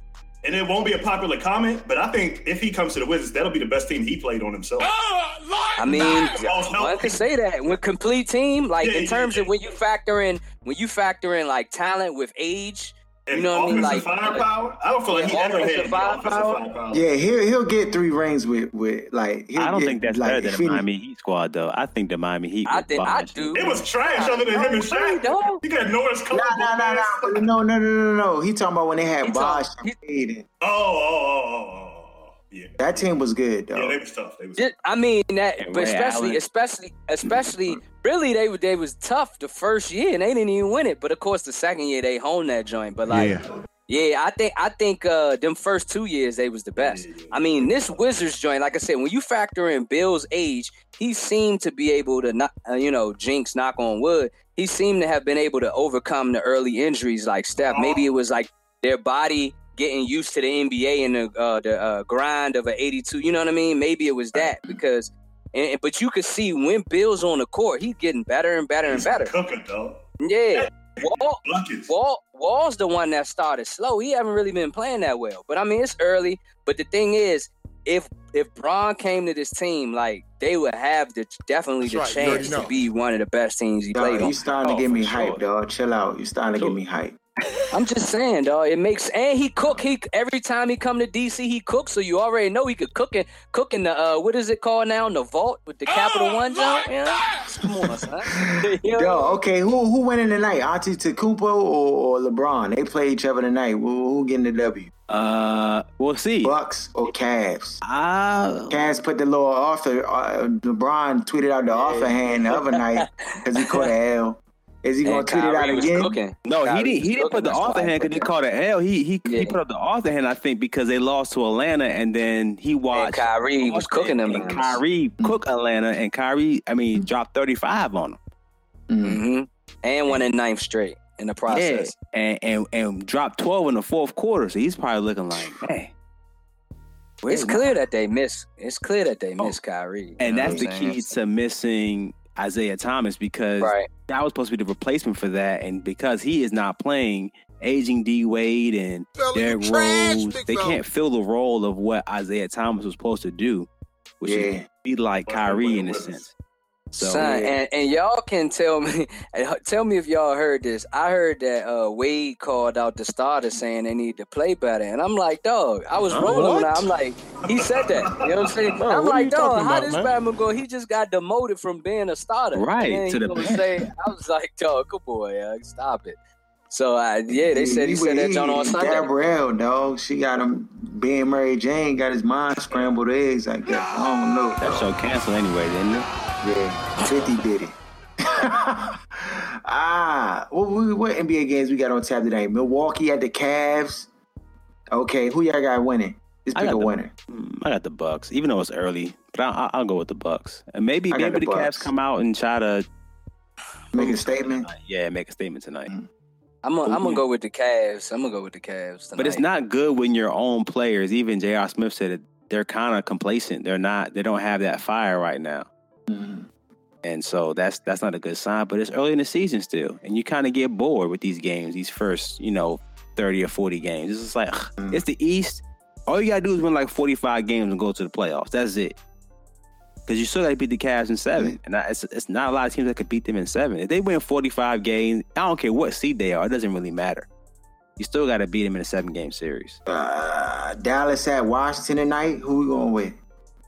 And it won't be a popular comment, but I think if he comes to the Wizards, that'll be the best team he played on himself. Oh, I mean, Most one could say that with complete team, like Yeah, in yeah, terms of when you factor in when you factor in like talent with age. And You know what I mean? Like- firepower, I don't feel like he Yeah, ever had offensive any firepower. firepower. Yeah, he'll he'll get three rings with with like. He'll I don't get, think that's like, better than if the he- Miami Heat squad, though. I think the Miami Heat. I think I do. It was trash other than him and Shaq. Dog. You got Norris Cole. Nah, nah, nah, nah. No, no, no, no, no. He talking about when they had Bosh talk- and Hayden. Oh, oh, oh, oh, oh. Yeah. That team was good though. Yeah, they was tough. They was Just- I mean that, And but Ray especially, Allen. especially, especially, really, they were they was tough the first year and they didn't even win it. But of course, the second year they honed that joint. But like, Yeah. Yeah, I think I think uh them first two years they was the best. I mean, this Wizards joint, like I said, when you factor in Beal's age, he seemed to be able to not, uh, you know, jinx, knock on wood. He seemed to have been able to overcome the early injuries like Steph. Maybe it was like their body getting used to the NBA and the uh, the uh, grind of an 82. You know what I mean? Maybe it was that because. And, but you could see when Beal's on the court, he's getting better and better and better. Cooking though. Yeah. Wall, Wall, Wall's the one that started slow. He haven't really been playing that well. But I mean, it's early. But the thing is, if if Bron came to this team, like they would have the definitely the That's right. You already chance to be one of the best teams he Dog, played you starting to get me hype, dog. Chill out. You starting to get me hype. I'm just saying, dog. It makes and he cook. He every time he come to DC, he cooks. So you already know he could cook in cook in the uh, what is it called now? In the vault with the Capital One jump. Yeah, come on, son. You? (laughs) Yo, okay, who who winning tonight? Antetokounmpo or, or LeBron? They play each other tonight. Who, who getting the W? Uh, we'll see. Bucks or Cavs? Ah, Cavs put the little offer. Uh, LeBron tweeted out the offer hand the other night (laughs) because he caught a L. Is he gonna tweet it out Kyrie was again? cooking. No, he didn't. He didn't put the author hand because he called it L. He he Yeah. he put up the author hand. I think because they lost to Atlanta, and then he And watched Kyrie was cooking them. and Kyrie cook Atlanta, and Kyrie, I mean, dropped thirty five on him. hmm And won in ninth straight in the process. Yeah, and and and dropped twelve in the fourth quarter. So he's probably looking like, (sighs) hey, It's clear that they miss. It's clear that they miss Kyrie. and that's the saying? key to missing Isaiah Thomas because Right. that was supposed to be the replacement for that, and because he is not playing, aging D Wade and Fella, you Derrick Rose, big they fella. can't fill the role of what Isaiah Thomas was supposed to do, which Yeah. is be like Kyrie in a sense. So Son, and, and y'all can tell me, (laughs) tell me if y'all heard this. I heard that uh, Wade called out the starters saying they need to play better, and I'm like, dog, I was rolling. What? I'm like, he said that. You know what I'm saying? Bro, I'm like, dog, how about, this man? Batman go? He just got demoted from being a starter, Right, to the say, I was like, dog, good boy, uh, stop it. So uh, yeah, they said he said that John on Sunday. Gabrielle, dog. She got him being Mary Jane. Got his mind scrambled eggs. I guess. I don't know. that show canceled anyway, didn't it? Yeah, 50 did it. (laughs) ah, what, what, what NBA games we got on tap tonight? Milwaukee at the Cavs. Okay, who y'all got winning? Just I pick a the- winner. I got the Bucks, even though it's early, but I, I, I'll go with the Bucks. And maybe I maybe the the, Cavs come out and try to Make a statement. yeah make a statement tonight. I'm gonna I'm gonna go with the Cavs. I'm gonna go with the Cavs. Tonight. But it's not good when your own players, even J.R. Smith said it, they're kind of complacent. They're not. They don't have that fire right now. Mm-hmm. And so that's that's not a good sign. But it's early in the season still, and you kind of get bored with these games, these first you know thirty or forty games. It's just like ugh, Mm. it's the East. All you gotta do is win like forty five games and go to the playoffs. That's it. Because you still got to beat the Cavs in seven, and I, it's, it's not a lot of teams that could beat them in seven. If they win forty five games, I don't care what seed they are. It doesn't really matter. You still got to beat them in a seven game series. Uh, Dallas at Washington tonight. Who we going with?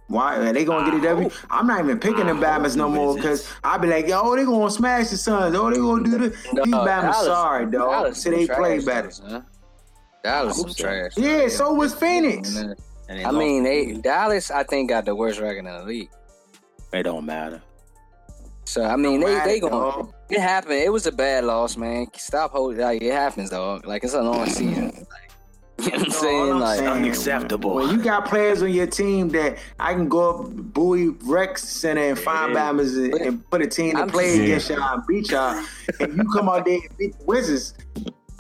Why are they gonna get a W? I'm not even picking the Bama's no more because I be like, yo, they gonna smash the Suns. Oh, they gonna do the these Bama's sorry, dog. Dallas So they some play trash, better. son. Dallas some trash. Yeah, so was Phoenix. I mean, they Dallas, I think, got the worst record in the league. It don't matter. So I mean, they Right, they going dog. it happened. It was a bad loss, man. Stop holding like it happens, dog. Like it's a long (laughs) season. Like, you know what I'm All saying? I'm Like saying, unacceptable. When you got players on your team that I can go up Bowie Rex Center and find Bama's and, and put a team to I'm play just- against y'all and beat y'all, (laughs) and you come out there and beat the Wizards.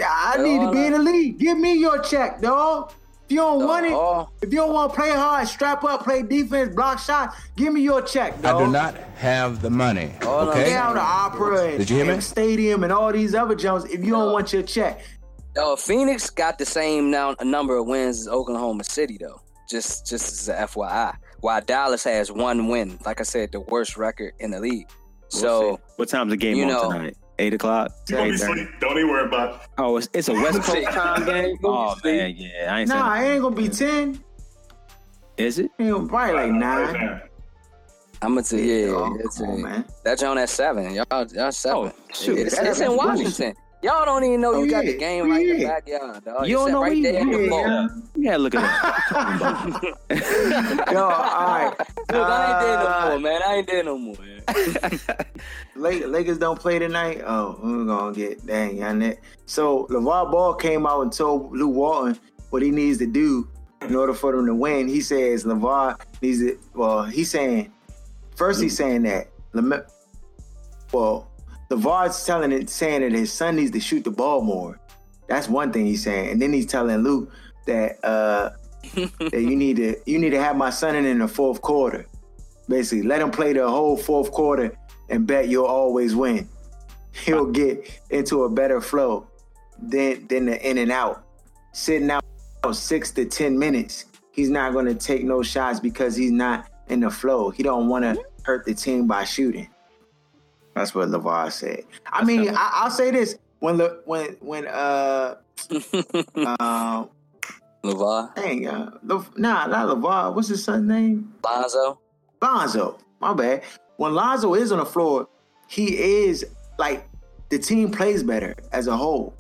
I But need to be in the league. Give me your check, dog. If you don't want it, all- if you don't want to play hard, strap up, play defense, block shots, give me your check, dog. I do not have the money. All I'm Okay. Get out of opera and, Did you hear me? stadium and all these other jumps if you don't uh-huh. want your check. Oh, Phoenix got the same now number of wins as Oklahoma City though. Just just as a FYI. While Dallas has one win, like I said, the worst record in the league. We'll So see. what time's the game you on know- tonight? Eight o'clock. You gonna be asleep. Don't even worry about it. Oh, it's, it's a West Coast time game. Oh man, yeah, I ain't Nah, saying. it ain't gonna be ten. Is it? It ain't probably like nine. I'm gonna tell you, yeah, it's come on, man. that's on at seven. Y'all, y'all seven. Oh, shoot, it's, seven. it's in Washington. Y'all don't even know Oh, you got the game right in the backyard, dog. You It's don't know right we- there in the yeah, (laughs) ball. Yeah, look at that. (laughs) (laughs) Yo, all right. Look, I ain't there no Uh, more, man. I ain't there no more. Man. (laughs) Lak- Lakers don't play tonight. Oh, we're gonna get dang on that. So LaVar Ball came out and told Luke Walton what he needs to do in order for them to win. He says LaVar needs to. Well, he's saying first he's saying that. Lem- Well, LaVar's telling it, saying that his son needs to shoot the ball more. That's one thing he's saying, and then he's telling Lou that uh, (laughs) that you need to you need to have my son in in the fourth quarter. Basically, let him play the whole fourth quarter and bet you'll always win. He'll get into a better flow than than the in and out. Sitting out six to ten minutes, he's not going to take no shots because he's not in the flow. He don't want to hurt the team by shooting. That's what LaVar said. I mean, I, I'll say this: when Le, when when uh um (laughs) LaVar, dang uh Le, nah not LaVar. What's his son's name? Lonzo. Lonzo. My bad. When Lonzo is on the floor, he is like the team plays better as a whole.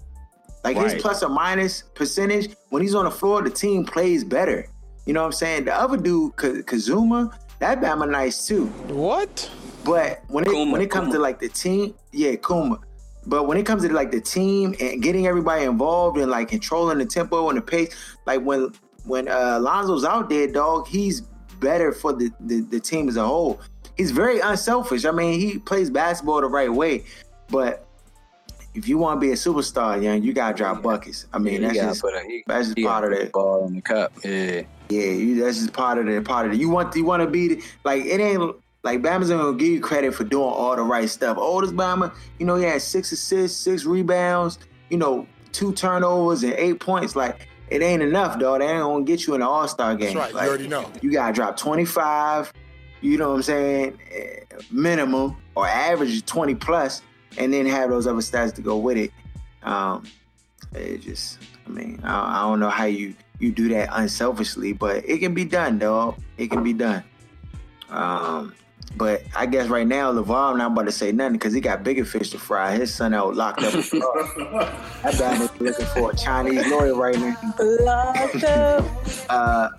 Like his plus or minus percentage, when he's on the floor, the team plays better. You know what I'm saying? The other dude, Ka- Kuzma, that Bama nice too. What? But when it Kuma, when it comes Kuma. to like the team, yeah, Kuma. But when it comes to like the team and getting everybody involved and like controlling the tempo and the pace, like when when uh Lonzo's out there, dog, he's better for the, the the team as a whole. He's very unselfish. I mean, he plays basketball the right way, but if you want to be a superstar, young, you gotta drop buckets. I mean, Yeah, that's just a- he- that's just part of the ball in the cup. Yeah. yeah, you, that's just part of the part of it. You want you want to be the, like it ain't like Bama's not gonna give you credit for doing all the right stuff. This Bama, you know, he had six assists, six rebounds, you know, two turnovers and eight points. Like it ain't enough, dog. They ain't gonna get you in the All Star game. That's right. Like, you already know. you gotta drop twenty five. You know what I'm saying? eh, Minimum or average twenty plus, and then have those other stats to go with it. Um, it just, I mean, I, I don't know how you you do that unselfishly, but it can be done, dog. It can be done. Um, but I guess right now, LaVar, I'm not about to say nothing because he got bigger fish to fry. His son out locked up. that (laughs) guy is looking for a Chinese lawyer right now. Locked up. Uh,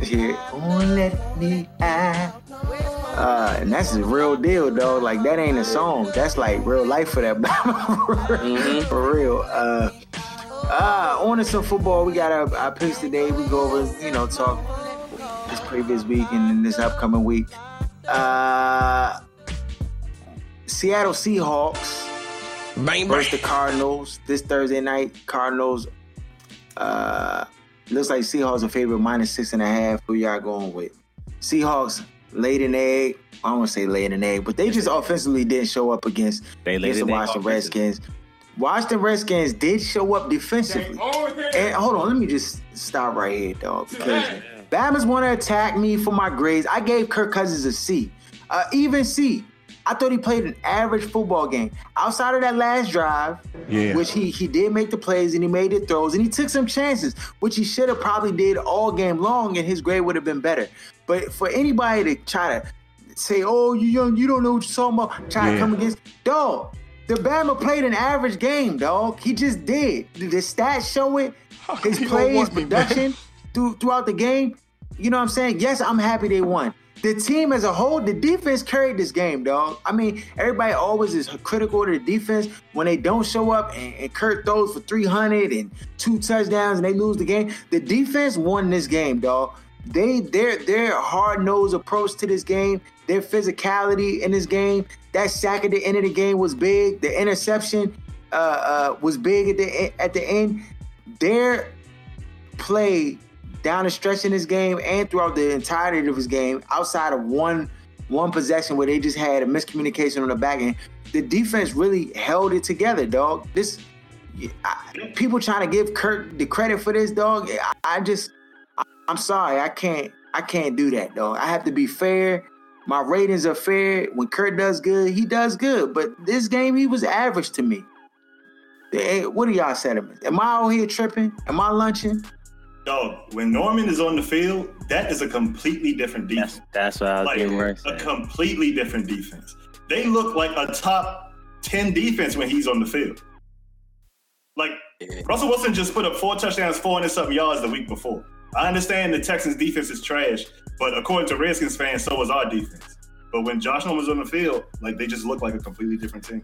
here, won't let me out. Uh, and that's the real deal, dog. Like that ain't a song. That's like real life for that. (laughs) for real. Uh, uh, on to some football. We got our, our picks today. We go over, you know, talk this previous week and then this upcoming week. Uh, Seattle Seahawks versus the Cardinals this Thursday night. Cardinals. Uh, looks like Seahawks are favorite minus six and a half. Who y'all going with? Seahawks laid an egg. I don't want to say laid an egg, but they just offensively didn't show up against, They laid against the Washington. Redskins. Washington Redskins did show up defensively. And hold on, let me just stop right here, dog. Because Bama's want to attack me for my grades. I gave Kirk Cousins a C, uh, even C. I thought he played an average football game. Outside of that last drive, Yeah. which he he did make the plays and he made the throws and he took some chances, which he should have probably did all game long, and his grade would have been better. But for anybody to try to say, "Oh, you young, you don't know what you're talking about," try to come against, dog. The Bama played an average game, dog. He just did. The the stats show it. His plays, me, production through, throughout the game. You know what I'm saying? Yes, I'm happy they won. The team as a whole, the defense carried this game, dog. I mean, everybody always is critical to the defense when they don't show up and, and Kirk throws for 300 and two touchdowns and they lose the game. The defense won this game, dog. They their their hard nosed approach to this game, their physicality in this game, that sack at the end of the game was big. The interception uh, uh, was big at the at the end. Their play down the stretch in this game and throughout the entirety of his game, outside of one one possession where they just had a miscommunication on the back end, the defense really held it together, dog. This I, people trying to give Kirk the credit for this, dog. I, I just I, I'm sorry, I can't I can't do that, dog. I have to be fair. My ratings are fair. When Kirk does good, he does good. But this game, he was average to me. What are y'all sentiments? Am I out here tripping? Am I lunching? Dog, when Norman is on the field, that is a completely different defense. That's what I was like getting ready a completely different defense. They look like a top 10 defense when he's on the field. Like Russell Wilson just put up four touchdowns, 400 something yards the week before. I understand the Texans defense is trash, but according to Redskins fans, so was our defense. But when Josh Allen was on the field, like they just look like a completely different team.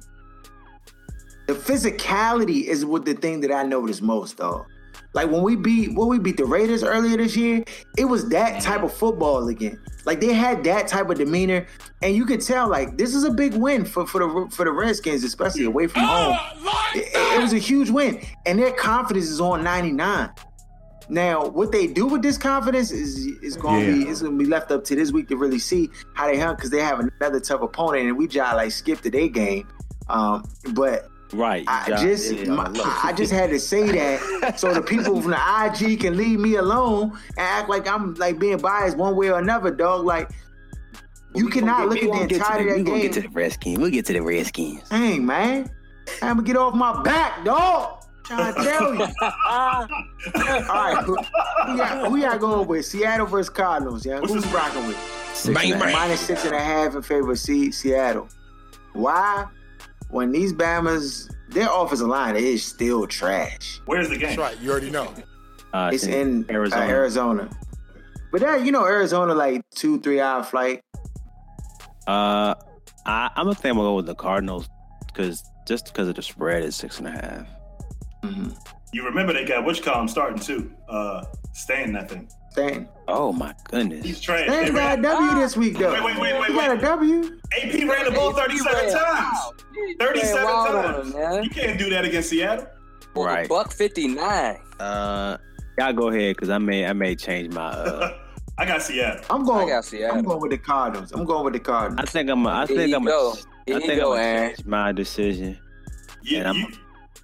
The physicality is what the thing that I noticed most, though. Like when we beat when we beat the Raiders earlier this year, it was that type of football again. Like they had that type of demeanor, and you could tell like this is a big win for, for the for the Redskins, especially away from home. It, it was a huge win, and their confidence is on 99. Now, what they do with this confidence is is going to Yeah. be it's going to be left up to this week to really see how they hunt because they have another tough opponent, and we just like skipped the day game. Um, but Right. I Yeah, just yeah, my- look. I just had to say that so the people from the IG can leave me alone and act like I'm like being biased one way or another, dog. Like you cannot look We at gonna the get to entirety the- of we that gonna get to the Redskins. We'll get to the Redskins. Dang, man. I'm gonna get off my back, dog. Trying to tell you. (laughs) All right, who, who, y'all, who y'all going with? Seattle versus Cardinals, yeah? Who's rocking with? Six and a half. Minus six and a half in favor of Se- Seattle. Why? When these Bamas, their offensive line is still trash. Where's the game? That's right. You already know. Uh, It's in Arizona. Arizona. Uh, Arizona. But that, you know, Arizona like two, three hour flight. Uh, I, I'm gonna think I'm gonna go with the Cardinals because just because of the spread is six and a half. You remember they got which column starting too? Uh, Stan that thing. Stan. Oh my goodness. He's trash. Stan They got ran- a W this week though. Wait, wait, wait, wait, He got a wait. W. AP ran the ball 37 times. 37 times. him, man. You can't do that against Seattle. Right. Buck fifty nine. Uh, y'all go ahead because I may I may change my. Uh, (laughs) I got Seattle. I'm going. I got Seattle. I'm going with the Cardinals. I'm going with the Cardinals. I think I'm. I think I'm. go. Here I you think go, I'm Aaron. gonna change my decision. Yeah, And I'm- you,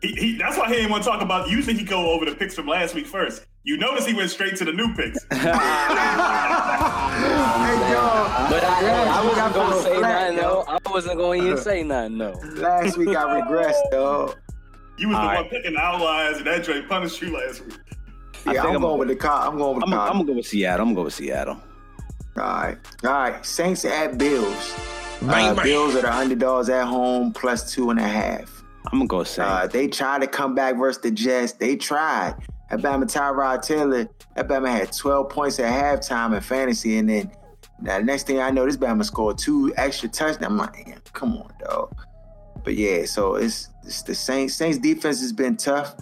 he, he, that's why he didn't want to talk about. Usually he go over the picks from last week first. You notice he went straight to the new picks. (laughs) hey, dog. But I, I wasn't gonna say flat, nothing. No, yo. I wasn't going to even say nothing. No. Last week I regressed, though. You was the All one right. picking outliers, and that Dre punished you last week. Yeah, think I'm, I'm- going with the car. I'm going with I'm, the I'm gonna go with Seattle. I'm gonna go with Seattle. All right, all right. Saints at Bills. Bang, Uh, bang. Bills are the underdogs at home, plus two and a half. I'm gonna go Saints. Uh, they tried to come back versus the Jets. They tried. Alabama Tyrod Taylor. Alabama had 12 points at halftime in fantasy, and then now, next thing I know, this Bama scored two extra touchdowns. I'm like, "Damn, come on, dog. But yeah, so it's it's the Saints. Saints defense has been tough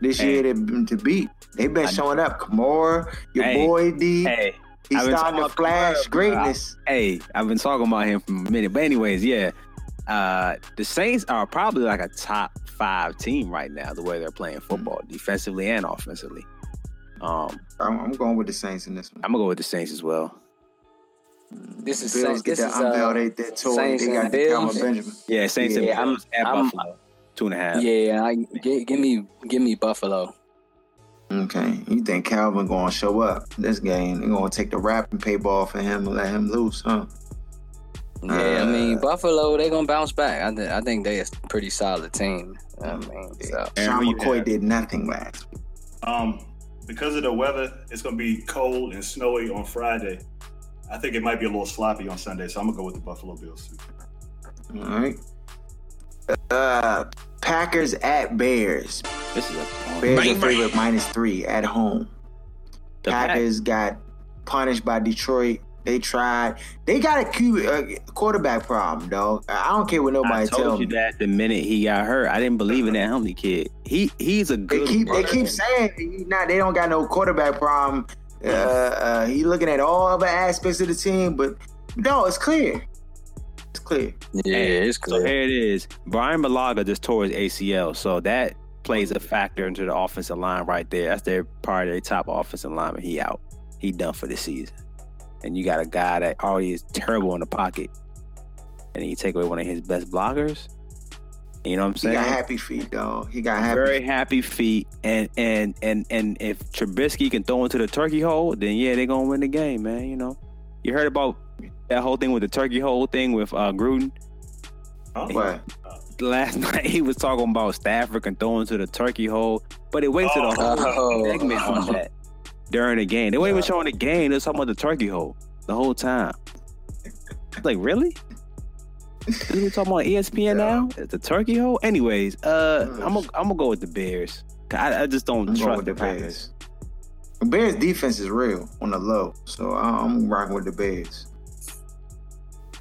this Hey. year to, to beat. They've been I- showing up. Kamara, your Hey. boy D. hey, He's starting to flash about- greatness. hey, I've been talking about him for a minute. But anyways, yeah, uh, the Saints are probably like a top five team right now. The way they're playing football, defensively and offensively. Um, I'm, I'm going with the Saints in this one. I'm gonna go with the Saints as well. This is Bills Saints. get This that is unveiled uh, that toy. Saints They got the Calvin Bills. Benjamin. Yeah, Saints and Yeah, I'm- Bills at I'm- Buffalo, two and a half. yeah. I, give, give me give me Buffalo. Okay, you think Calvin gonna show up this game? They gonna take the wrapping paper off of him and let him loose, huh? Yeah, I mean Uh, Buffalo. They gonna bounce back. I, th- I think they a pretty solid team. I mean, so Sean McCoy have? did nothing last week. Um, because of the weather, it's gonna be cold and snowy on Friday. I think it might be a little sloppy on Sunday, so I'm gonna go with the Buffalo Bills. All right. Uh, Packers at Bears. This is a Bears Bang, are favorite minus three at home. The Pack- Packers got punished by Detroit. They tried. They got a Q, uh, quarterback problem, dog. I don't care what I nobody told tell you me. that the minute he got hurt, I didn't believe in that Helmsley kid. He he's a They good. keep they keep saying he not. They don't got no quarterback problem. Uh, uh, he looking at all other aspects of the team, but no, it's clear. It's clear. yeah, it's clear. So here it is. Bryan Bulaga just tore his ACL, so that plays a factor into the offensive line right there. That's their part of their top offensive lineman. He out. He done for the season. And you got a guy that already is terrible in the pocket, and then you take away one of his best blockers. You know what I'm saying? He got happy feet, dog. He got happy. Very happy feet, and and and and if Trubisky can throw into the turkey hole, then yeah, they're gonna win the game, man. You know, you heard about that whole thing with the turkey hole thing with uh, Gruden Huh? What? (laughs) last night. He was talking about Stafford can throw into the turkey hole, but it went to the whole Oh. segment on that (laughs) during the game. They weren't even showing the game. They was talking about the turkey hole the whole time. Like really? We talking about ESPN now? It's the turkey hole. Anyways, uh, I'm gonna I'm gonna go with the Bears. I, I just don't I'm trust with the the Bears. The Bears defense is real on the low, so I'm rocking with the Bears.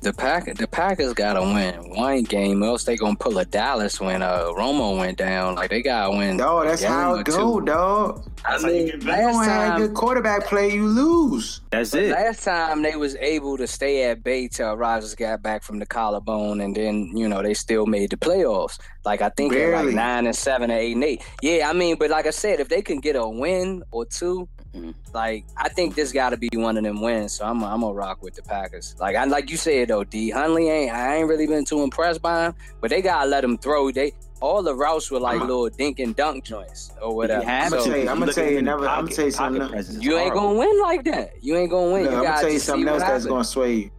The pack the Packers gotta win one game, else they gonna pull a Dallas when uh Romo went down. Like they gotta win. Dog, that's a game how or it go, two. dog. I how you mean, get You back. don't last time, good quarterback play, you lose. That's it. last time they was able to stay at bay till Rodgers got back from the collarbone, and then you know they still made the playoffs. Like I think at Barely. like nine and seven or eight and eight. Yeah, I mean, but like I said, if they can get a win or 2 Mhm. Like I think this got to be one of them wins. So I'm I'm gonna rock with the Packers. Like I like you said though, D Hundley ain't I ain't really been too impressed by him, but they gotta let him throw. They all the routes were like I'm a- little dink and dunk joints or whatever. have I'ma So, tell you- I'ma tell you him in I'ma pocket. tell you something else. you ain't gonna win like that. You ain't gonna win. Look, you I'm gonna tell you something else that's gonna sway you.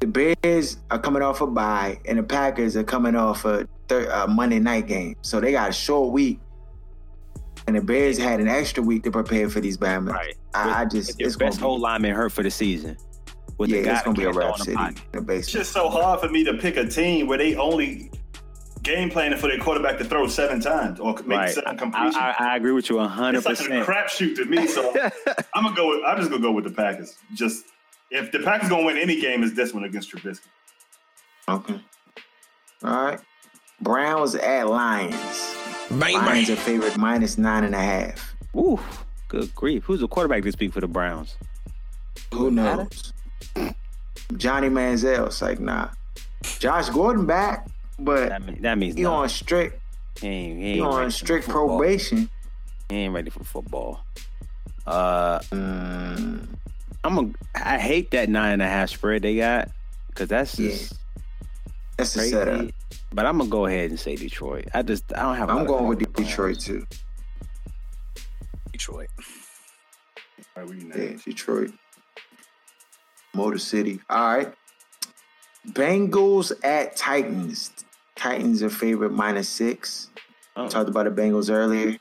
The Bears are coming off a bye, and the Packers are coming off a thir- uh, Monday night game, so they got a short week. And the Bears had an extra week to prepare for these Bama. Right. I, I just it's gonna best be, O lineman hurt for the season. With yeah, the guy it's gonna be a can't throw rap in the city pocket. in the It's just so hard for me to pick a team where they only game planning for their quarterback to throw seven times or make Right. seven completions. I, I agree with you hundred percent. it's like a crapshoot to me. So (laughs) I'm gonna go. With, I'm just gonna go with the Packers. Just if the Packers gonna win any game, is this one against Trubisky? Okay. All right. Browns at Lions. Lions are favorite minus nine and a half. Ooh, good grief! Who's the quarterback this week for the Browns? Who knows? Johnny Manziel. It's like nah. Josh Gordon back, but That, mean, that means he nothing. on strict He ain't, he he on strict probation. He ain't ready for football. Uh, Mm, I'm a. I hate that nine and a half spread they got because that's Yeah. just that's the crazy. setup. But I'm gonna go ahead and say Detroit. I just I don't have. a lot I'm going with faith in Detroit too. Detroit. All right, we Yeah. Detroit. Motor City. All right. Bengals at Titans. Titans are favorite minus six. Oh. Talked about the Bengals earlier.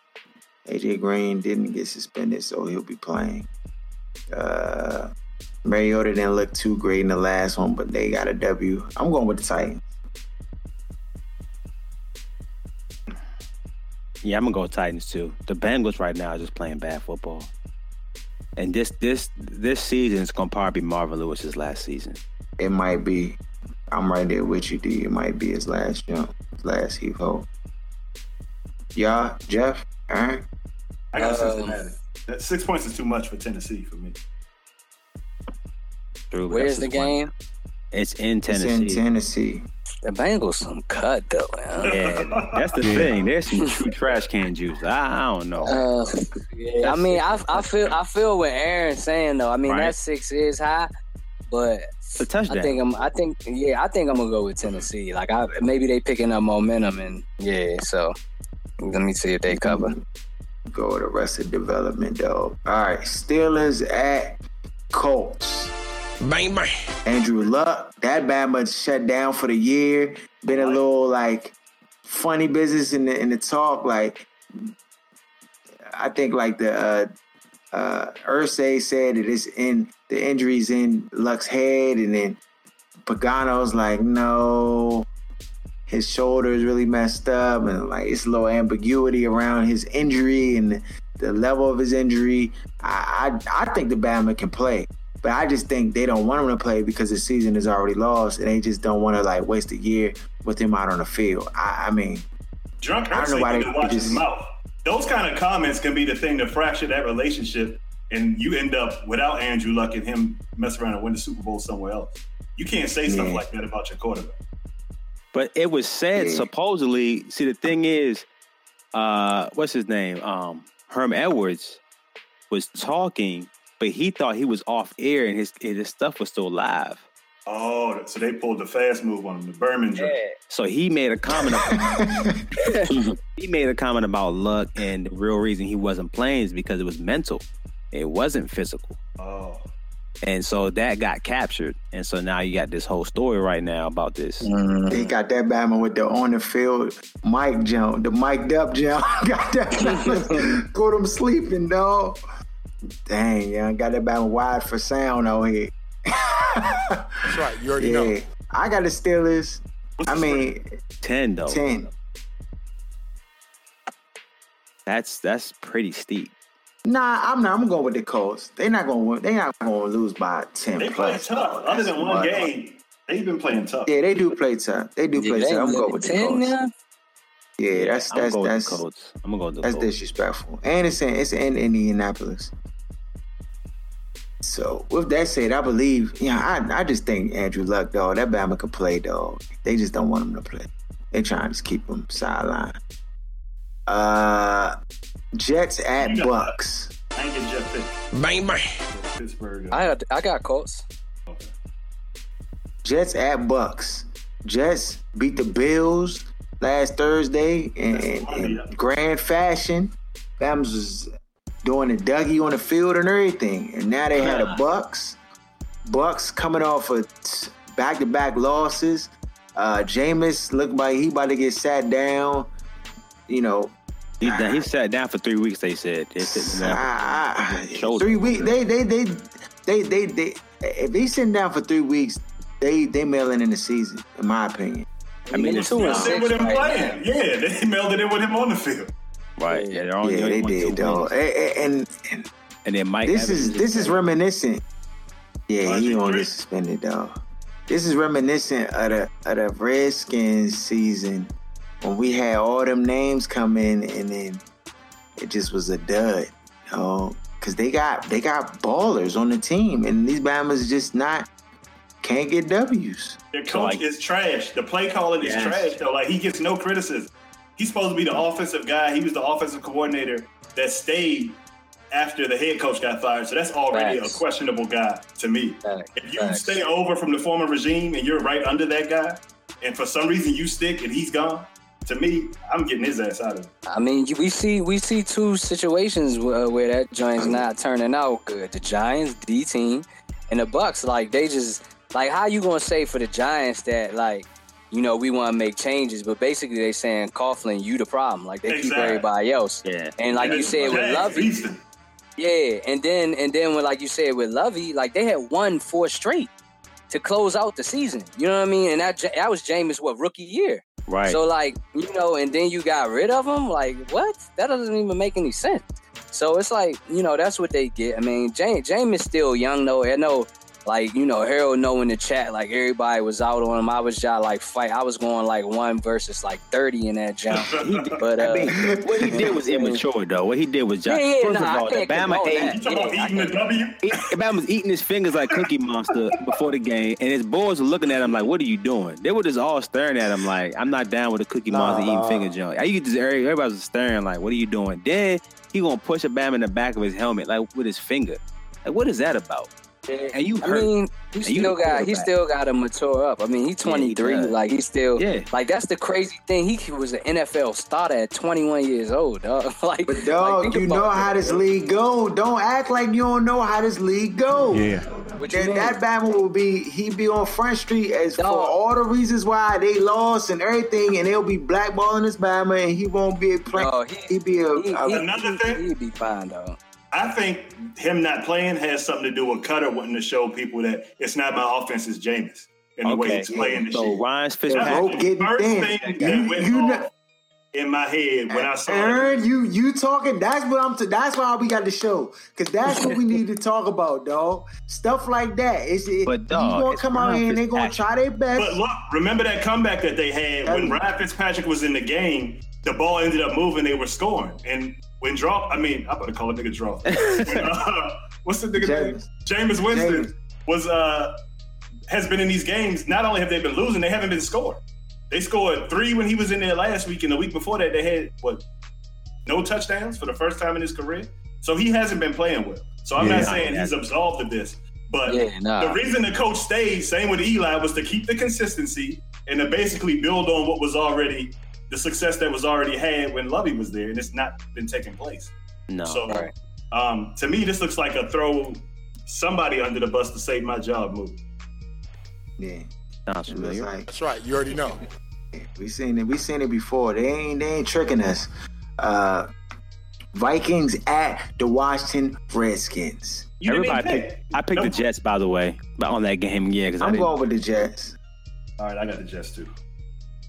AJ Green didn't get suspended, so he'll be playing. Uh, Mariota didn't look too great in the last one, but they got a W. I'm going with the Titans. Yeah, I'm gonna go Titans too. The Bengals right now are just playing bad football. And this this this season is gonna probably be Marvin Lewis's last season. It might be. I'm right there with you, D. It might be his last jump, his last heave ho. Y'all, Jeff, Aaron. I got Um, Cincinnati. That six points is too much for Tennessee for me. True, Where's the just one- game? It's in It's Tennessee. in Tennessee. The Bengals some cut though. Man. Yeah, that's the thing. There's some true trash can juice. I, I don't know. Uh, yeah, I mean, I, I feel I feel what Aaron's saying though. I mean, Right. that six is high, but It's a touchdown. I think I'm. I think yeah. I think I'm gonna go with Tennessee. Like I maybe they picking up momentum and yeah. So let me see if they cover. Go with Arrested Development, though. All right, Steelers at Colts. Bang, bang. Andrew Luck, that Bama shut down for the year. Been a little like funny business in the in the talk. Like I think like the uh uh Irsay said that it's in the injuries in Luck's head, and then Pagano's like, no, his shoulder is really messed up, and like it's a little ambiguity around his injury and the, the level of his injury. I, I I think the Bama can play. But I just think they don't want him to play because the season is already lost, and they just don't want to like waste a year with him out on the field. I, I mean, Drunk I don't know why they to watch his mouth. Those kind of comments can be the thing to fracture that relationship, and you end up without Andrew Luck and him mess around and win the Super Bowl somewhere else. You can't say stuff like that about your quarterback. But it was said Yeah. supposedly. See, the thing is, uh, what's his name? Um, Herm Edwards was talking, but he thought he was off air and his his stuff was still live. Oh, so they pulled the fast move on him, the Berman joke. So he made a comment. About, (laughs) he made a comment about luck, and the real reason he wasn't playing is because it was mental. It wasn't physical. Oh, And so that got captured. And so now you got this whole story right now about this. Mm. they got that Bama with the on the field mic jump, the mic'd up jump. (laughs) got that Bama, go them sleeping, dog. Dang, yeah, got that Bama wide for sound out here. That's right. You already Yeah, know. I got the Steelers. I mean, 10 though. ten. That's that's pretty steep. Nah, I'm not. I'm going with the Colts. They're not going. to They're not going to lose by ten they play plus. tough. Other than one mud. game, They've been playing tough. Yeah, they do play tough. They do Yeah, play they tough. I'm going with the ten Colts. now. Yeah, that's I'm that's that's Colts. I'm gonna go with the that's Colts. disrespectful. And it's in it's in Indianapolis. So with that said, I believe, yeah, I I just think Andrew Luck, dog, that Bama could play, dog. They just don't want him to play. They trying to just keep him sideline. Uh Jets at You got- Bucks. I ain't get Jeff Pitt. Bang bang. Pittsburgh. I got I got Colts. Jets at Bucks. Jets beat the Bills last Thursday in, in, in grand fashion. Bams was doing the Dougie on the field and everything, and now they had a Bucks. Bucks coming off of back-to-back losses. Uh, Jameis looked like he about to get sat down. You know, He, he sat down for three weeks. They said. They said down Ah, three weeks. They, they, they, they, they, they. If they sitting down for three weeks, they, they mailing in the season, in my opinion. I mean, They it's two and not- They with him Right playing. Yeah, they (laughs) melded in with him on the field. Right. Yeah, they're only Yeah, only they did, though. And, and, and And then Mike. this Evans is this is reminiscent. Yeah, he he gonna get suspended, though. This is reminiscent of the of the Redskins season when we had all them names come in, and then it just was a dud. You know, because they got they got ballers on the team, and these Bama's just not can't get W's. Their coach like- is trash. The play calling is Yes. trash though. Like he gets no criticism. He's supposed to be the offensive guy. He was the offensive coordinator that stayed after the head coach got fired. So that's already Facts. a questionable guy to me. Facts. If you Facts. stay over from the former regime and you're right under that guy, and for some reason you stick and he's gone, to me, I'm getting his ass out of it. I mean, we see we see two situations where, uh, where that joint's not turning out good. The Giants, D team, and the Bucks. Like they just like how you gonna say for the Giants that like you know we want to make changes, but basically they saying Coughlin, you the problem. Like they keep everybody else. Yeah. And like you said with Jags Lovie, yeah, and then and then when like you said with Lovie, like they had won four straight to close out the season. You know what I mean? And that that was Jameis what rookie year. Right. So like you know, and then you got rid of him. Like what? That doesn't even make any sense. So it's like you know that's what they get. I mean, James James is still young though. I know, like you know, Harold know in the chat like everybody was out on him. I was just like fight. I was going like one versus like thirty in that jump. (laughs) But uh, I mean, what he did was (laughs) immature, though. What he did was just Yeah, yeah, first nah, of all, the Bama ate. that. You talking about Yeah, eating W? He, Bama was eating his fingers like Cookie Monster before the game, and his boys were looking at him like, "What are you doing?" They were just all staring at him like, "I'm not down with a Cookie Monster eating finger joint." You could just everybody was staring like, "What are you doing?" Then he gonna push a Bama in the back of his helmet like with his finger. Like, what is that about? And you I hurt. mean, he And you still got he still got to mature up. I mean, he's 23. does. like he's still Yeah. like that's the crazy thing. He was an NFL starter at 21 years old, dog. (laughs) like, But like, dog, think you know that. how this league go. Don't act like you don't know how this league go. Yeah. What you That, mean? that Bama will be he be on Front Street as for all the reasons why they lost and everything, and they'll be blackballing this Bama, and he won't be playing. No, he- he, be a, He, a- he, Another he, thing? he'd be fine though. I think him not playing has something to do with Koetter wanting to show people that it's not my offense, it's Jameis. And the way Okay. he's playing the So shit. Ryan That's Fitzpatrick. rope getting the first thing that You- went you off know- in my head when I saw it. Aaron, you you talking? That's what I'm. T- that's why we got the show because that's what we (laughs) need to talk about, dog. Stuff like that. It's it, But, you dog, gonna it's come out Ryan here and they gonna try their best. But look, remember that comeback that they had when Ryan Fitzpatrick was in the game? The ball ended up moving, they were scoring. And when draw, I mean, I'm about to call a nigga draw. (laughs) When, uh, what's the nigga name? Jameis Winston Jameis. was uh has been in these games. Not only have they been losing, they haven't been scoring. They scored three when he was in there last week, and the week before that, they had what no touchdowns for the first time in his career. So he hasn't been playing well. So I'm Yeah, not saying he's absolved of this, but Yeah, nah. the reason the coach stayed, same with Eli, was to keep the consistency and to basically build on what was already the success that was already had when Lovie was there, and it's not been taking place. No. So Right. um, to me, this looks like a throw somebody under the bus to save my job move. yeah, Sounds familiar. like That's right. You already know. we seen it. We seen it before. They ain't they ain't tricking us. Uh, Vikings at the Washington Redskins. You Everybody picked. pick. I picked the Jets, by the way, but on that game, yeah, because I I'm didn't. going with the Jets. All right, I got the Jets too,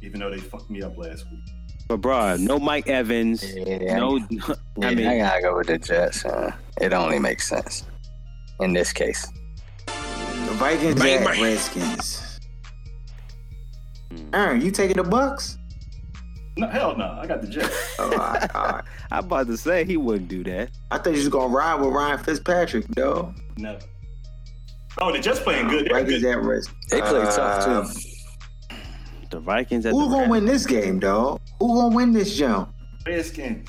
even though they fucked me up last week. But bro, no Mike Evans. Yeah, No, yeah, (laughs) I mean, I gotta go with the Jets. Uh, it only makes sense in this case. The Vikings Bang, at bang. Redskins. Aaron, you taking the Bucks? No, hell no. I got the Jets. Oh, all right, all right. (laughs) I'm about to say he wouldn't do that. I thought you was gonna ride with Ryan Fitzpatrick, though. No. Oh, the Jets playing good. They're Vikings good. at risk. They play tough Uh, too. The Vikings at Who the gonna win this game, dog? Who gonna win this jump? Redskins.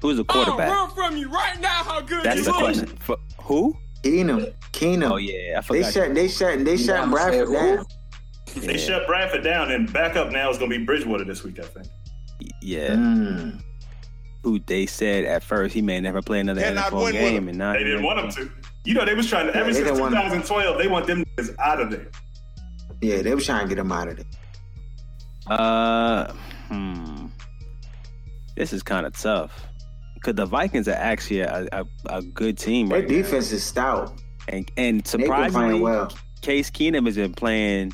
Who's the quarterback? I'll Run from you right now. How good That's you the look. question. For, who? Keenum. Keenum. Oh yeah, I forgot. They shut. They shut. They shut Bradford say who? down. They Yeah. shut Bradford down, and backup now is going to be Bridgewater this week, I think. yeah, Mm. who they said at first he may never play another Cannot NFL game, him. and now They didn't want him to. You know, they was trying to, Yeah, ever since didn't want 2012, they want them niggas out of there. Yeah, they was trying to get him out of there. Uh, hmm. This is kind of tough because the Vikings are actually a, a, a good team Their right now. defense is stout. and and surprisingly, well. Case Keenum has been playing.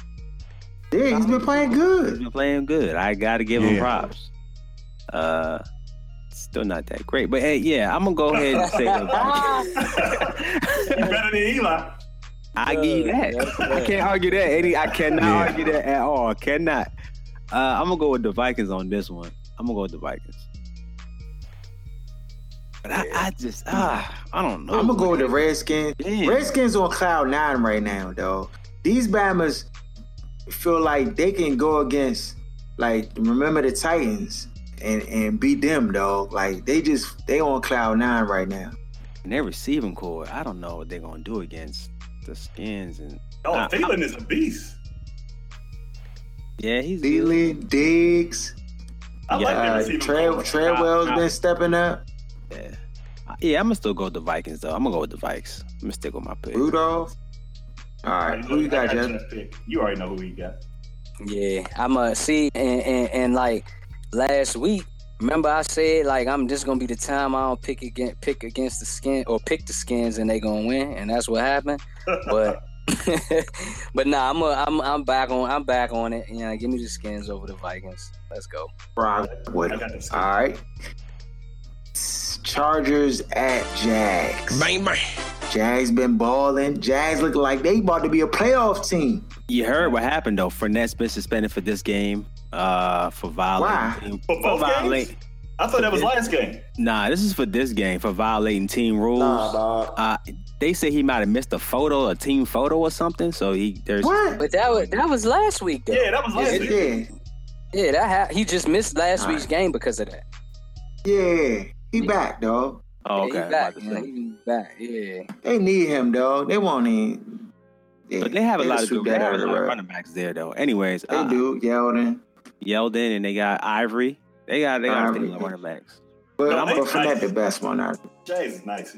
Yeah, he's been playing He's good. been playing good. I got to give him props. Uh, still not that great, but hey, yeah, I'm gonna go ahead and say the (laughs) Vikings. Better than Eli. I give you that. (laughs) I can't argue that. Any, I cannot Yeah. argue that at all. Cannot. Uh, I'm gonna go with the Vikings on this one. I'm gonna go with the Vikings. But I, I just ah, I don't know. I'm gonna go with the Redskins. Yeah. Redskins on cloud nine right now, though. These Bammers feel like they can go against, like, remember the Titans and and beat them, though. Like they just they on cloud nine right now. And their receiving corps. I don't know what they're gonna do against the Skins and. Oh, I- Thielen is a beast. Yeah, he's good. Thielen, Diggs, I like their uh, receiving Tread, corps. Been stepping up. Yeah. Yeah, I'm gonna still go with the Vikings though. I'm gonna go with the Vikes. I'm gonna stick with my pick. Rudolph. All nah. who you got, I Jeff? Jeff. You already know who you got. Yeah, I'm a see and, and and like last week. Remember I said like I'm just gonna be the time I don't pick against pick against the skin or pick the skins and they gonna win and that's what happened. (laughs) But (laughs) but nah, I'm a, I'm I'm back on I'm back on it. Yeah, give me the skins over the Vikings. Let's go. Rock with I him. got this. All right. Chargers at Jags. Bang, bang. Jags been balling. Jags looking like they about to be a playoff team. You heard what happened though. Fournette's been suspended for this game. Uh, for violating. For both games? I thought that was last game. Nah, this is for this game for violating team rules. Nah, Uh, they say he might have missed a photo, a team photo or something. So he there's What? But that was that was last week though. Yeah, that was last Yeah, week. Yeah, Yeah, that ha- he just missed last All week's right. game because of that. yeah. He back, dog. Oh, Yeah, okay. he back. Yeah, he back. Yeah. They need him, dog. They won't even. Yeah, But they have a they'll lot of sweep good they that have out of the lot of road. running backs there though. Anyways, They uh, do, Yeldon. Yeldon and they got Ivory. They got they got Ivory. a lot of running backs. But, But I'm I'm but Fournette the best one out. Jays is nice.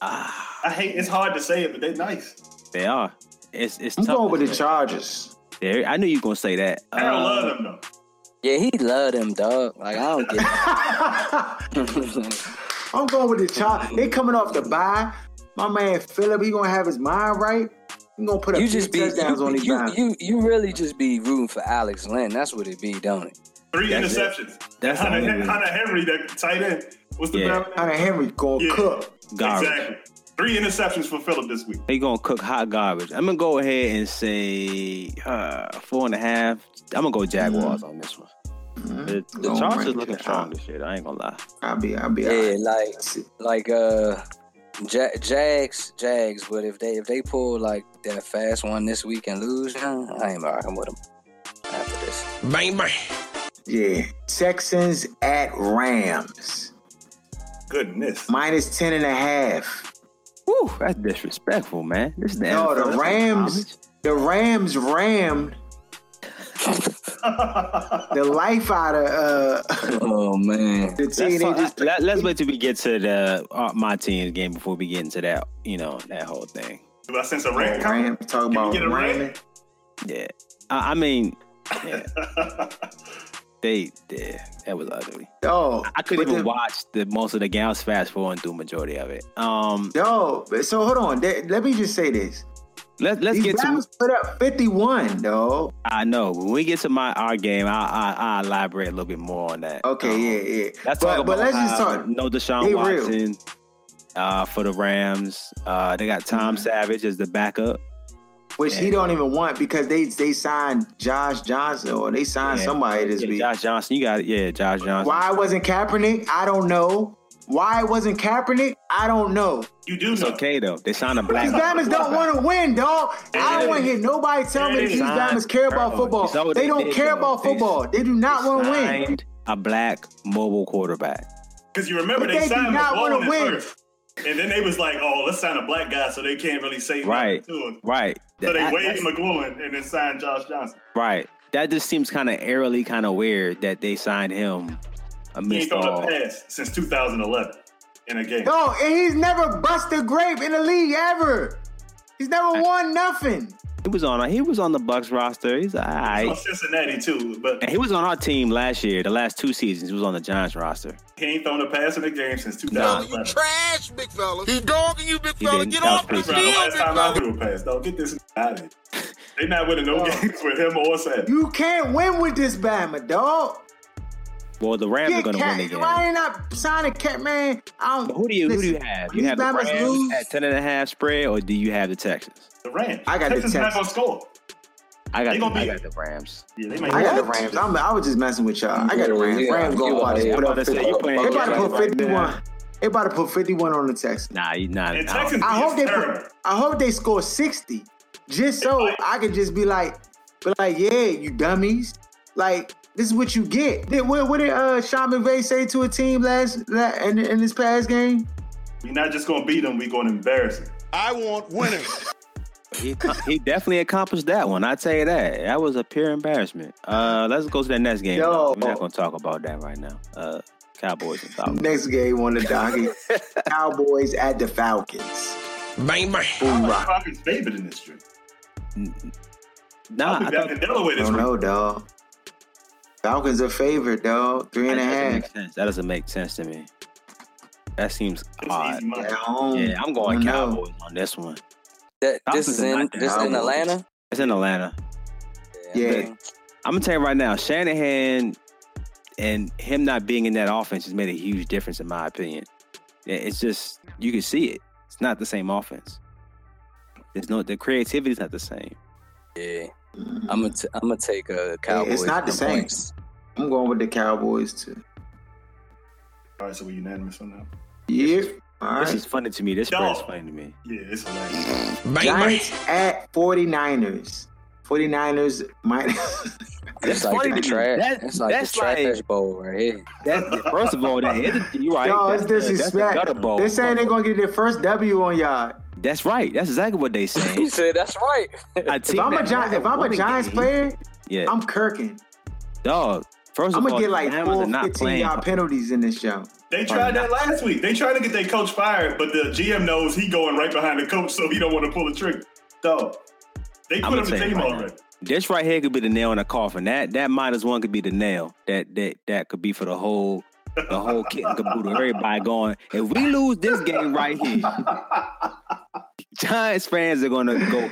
Ah, I hate. It's hard to say it, but they're nice. they are. It's it's I'm tough. going with the say. Chargers. There, I knew you were gonna say that. I don't Uh, love them though. Yeah, he loved him, dog. Like I don't (laughs) get. (laughs) I'm going with the Chargers. They coming off the bye. My man Philip, he gonna have his mind right. He gonna put up you just be touchdowns on you, these you, you, you really just be rooting for Alex Lynn. That's what it be, don't it? Three That's it. interceptions. That's the Hunter, only. Hunter Henry, that tight end. What's the Yeah. yeah. Hunter Henry gonna Yeah. cook. Garbage. Exactly. Three interceptions for Philip this week. They gonna cook hot garbage. I'm gonna go ahead and say uh, four and a half. I'm gonna go Jaguars on this one. The, the Don't Chargers bring looking strong this year. I ain't gonna lie. I'll be, I'll be. Yeah, alright. like like uh Ja- Jags, Jags. But if they if they pull like that fast one this week and lose, I ain't rocking with them after this. Bang, bang. Yeah. Texans at Rams. Goodness. Minus 10 and a half. Whew, that's disrespectful, man. This is the No, NFL. the Rams, the Rams rammed (laughs) the life out of uh, Oh man. the Let's, team. They talk- just, let, us wait till we get to the uh, my team's game before we get into that. You know that whole thing. Do I sense a rant coming? Rams, talk about get a rant? ramming. Yeah, I, I mean, yeah, (laughs) they, yeah, that was ugly. Oh, I couldn't even the- watch the most of the game. I was fast forwarding through majority of it. Um, Yo, so hold on. Th- Let me just say this. let, let's These get to. Put up 51, though. I know when we get to my our game, I I I'll elaborate a little bit more on that. Okay, Um, yeah, yeah. Let's but, talk about but let's just talk. no Deshaun They. Watson uh, for the Rams. Uh, they got Tom Mhm. Savage as the backup. Which he don't even want because they they signed Josh Johnson or they signed Yeah. somebody this Yeah, week. Josh Johnson, you got it. Yeah, Josh Johnson. Why it wasn't Kaepernick? I don't know. Why it wasn't Kaepernick? I don't know. You do It's okay though. They signed a black. These Bama's don't want to win, dog. I don't want to hear nobody tell me that these diamonds care about football. So They don't did, care though. about football. They do not want to win. A black mobile quarterback. Because you remember But they, they do signed not wanna McGloin win. first. And then they was like, oh, let's sign a black guy so they can't really say Right. to him. Right. So they That- waived that's- McGloin and then signed Josh Johnson. Right. That just seems kind of eerily kind of weird that they signed him He ain't thrown all. a pass since 2011 in a game. No, and he's never busted a grape in the league ever. He's never won nothing. He was on. He was on the Bucks roster. He's He's on alright. Cincinnati too, but And he was on our team last year. The last two seasons, he was on the Giants roster. he ain't thrown a pass in the game since Nah. You Trash, big fella. He dogging you, big He fella. Get off the pretty That's the field, last big time I fella. threw a pass. Don't get this out of here. They not winning no (laughs) oh. games with him or Sam. You can't win with this Bama, dog. Well, the Rams are going to Cat- win again. Why they not signing Cat man? I don't. But who do you who do you have? You these have the Bama's Rams lose. at ten and a half spread, or do you have the Texans? The Rams. I got the Texans not Texans. gonna score. I got They the, gonna I be- got the Rams. Yeah, they might. I got the Rams. I'm, I was just messing with y'all. I got the Rams. yeah. Rams going You to about to- put I'm up about to say, you 50. They about to put 51. They about to put 51 on the Texans. Nah, you not. And nah. Texans I hope they put, I hope they score 60. Just so might. I can just be like, be like, yeah, you dummies. Like, this is what you get. Did, what, what did uh, Sean McVay say to a team last la- in, in this past game? We're not just gonna beat them. We're gonna embarrass them. I want winning. He, he definitely accomplished that one. I tell you that. That was a pure embarrassment. Uh, let's go to that next game. Yo. We're not going to talk about that right now. Uh, Cowboys and Falcons. Next game on the docket (laughs) Cowboys at the Falcons. Bang, bang. Falcons favored in this streak. Nah, I'll be I thought in Delaware I this don't week. know, dog. Falcons are favorite, dog. Three and that doesn't half. make sense. That doesn't make sense to me. That seems It's odd. At home. Yeah, I'm going I know. Cowboys on this one. That, this is in not the this in Atlanta. It's in Atlanta. Yeah. I'm gonna tell you right now, Shanahan and him not being in that offense has made a huge difference in my opinion. It's just you can see it. It's not the same offense. There's no the creativity's not the same. Yeah, I'm gonna t- I'm gonna take uh, a Cowboys. It's not the on same. points. I'm going with the Cowboys too. All right, so we're unanimous on that. Yep. All This right. is funny to me. This Dog. spread's funny to me. Yeah, it's hilarious. Bang, bang. Giants at 49ers. 49ers minus. It's That's like funny the to me. trash. That- it's like that's the trash like- bowl right here. That first of all, that is you're right. Yo, that's it's the- that's the disrespect. bowl. They're saying they're gonna get their first W on y'all. That's right. That's exactly what they (laughs) He saying. said that's right. A If I'm a that Gi- if I'm a Giants game- player, yeah, I'm kirking. dog. First I'm gonna all, get like the four not 15 playing. yard penalties in this show. They tried that last week. They tried to get their coach fired, but the GM knows he going right behind the coach, so he don't want to pull the trigger. Dog, they put up gonna the team right now. already. This right here could be the nail in the coffin. That that minus one could be the nail. That that that could be for the whole the whole kit and caboodle. Everybody going. If we lose this game right here, (laughs) Giants fans are gonna go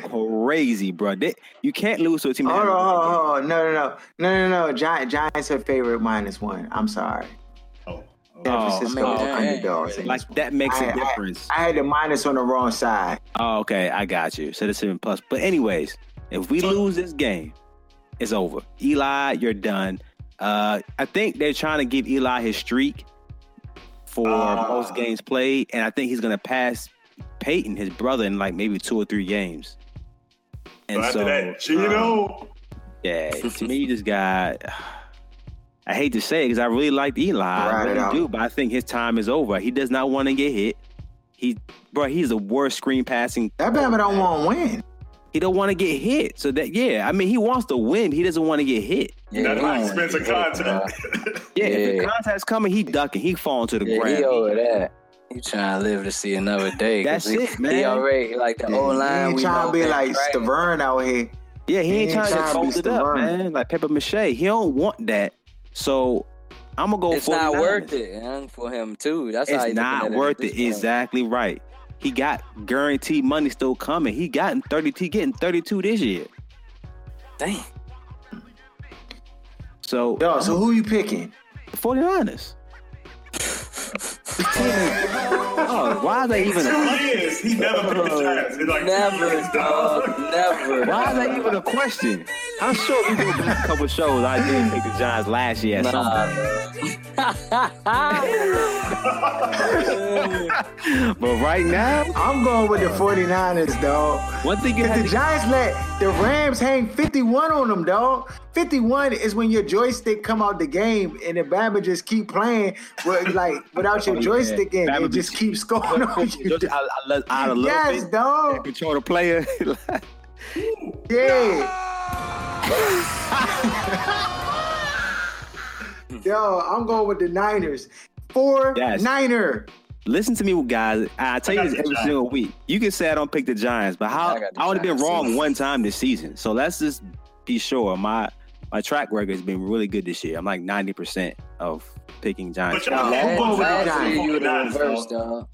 crazy, bro. They, you can't lose to a team. that Hold on, hold on, hold on. No, no, no, no, no, no. Gi- Giants are favorite minus one. I'm sorry. Oh, San Oh, Francisco I mean, underdogs. yeah. Like that makes I- a I- difference. I had the minus on the wrong side. Oh, okay, I got you. So the seven plus. But anyways, if we lose this game, it's over. Eli, you're done. Uh, I think they're trying to give Eli his streak for Ah. most games played, and I think he's gonna pass Peyton, his brother, in like maybe two or three games. And So after so, that, Gino. Um, yeah, to me, this guy. I hate to say it because I really liked Eli. I really do, but I think his time is over. He does not want to get hit. He, bro, he's the worst screen passing. That Bama don't want to win. He don't want to get hit. So that yeah, I mean he wants to win. He doesn't want to get hit. Yeah, Not he my don't expense of wanna get hit, contact. Yeah, if the contact's coming, he ducking. He falling to the bro. Yeah, ground. he over that. He trying to live to see another day. 'cause That's he, it, He man. already like the Yeah, old he line. ain't we trying know to be been like trash. Stiverne out here. yeah, he He ain't ain't trying to trying get to be folded up, man. Like paper mache. He don't want that. So I'm gonna go. For it. It's not 49ers. worth it man, for him too. That's how It's he's not worth at it. point. Exactly right. He got guaranteed money still coming. He got 30. He getting 32 this year. Dang. So Yo, so who you picking? the 49ers. (laughs) Oh, why is that even Two a years, he never oh, picked the Giants. It's like Never, dog. Never. Why is that even a question? I'm sure we go back a couple shows. I did pick the Giants last year at some point. (laughs) but right now, I'm going with the 49ers, dog. one thing you Because have the to Giants let the Rams hang 51 on them, dog. 51 is when your joystick come out the game and the Bama just keep playing with, like without your (laughs) Oh, yeah. joystick in. Bama It just keeps going (laughs) on you. just out, out, out a little Yes, bit, dog. control the player. (laughs) Yeah. Yo, I'm going with the Niners. Four Yes. Niner. Listen to me, guys. I tell I you this every Giants. single week. You can say I don't pick the Giants, but how I got the I only been wrong one time this season. So let's just be sure my my track record has been really good this year. I'm like 90 percent of picking Giants. But y'all- I'm Last, going with the last year Giants. you were the 49ers, reverse, dog. dog.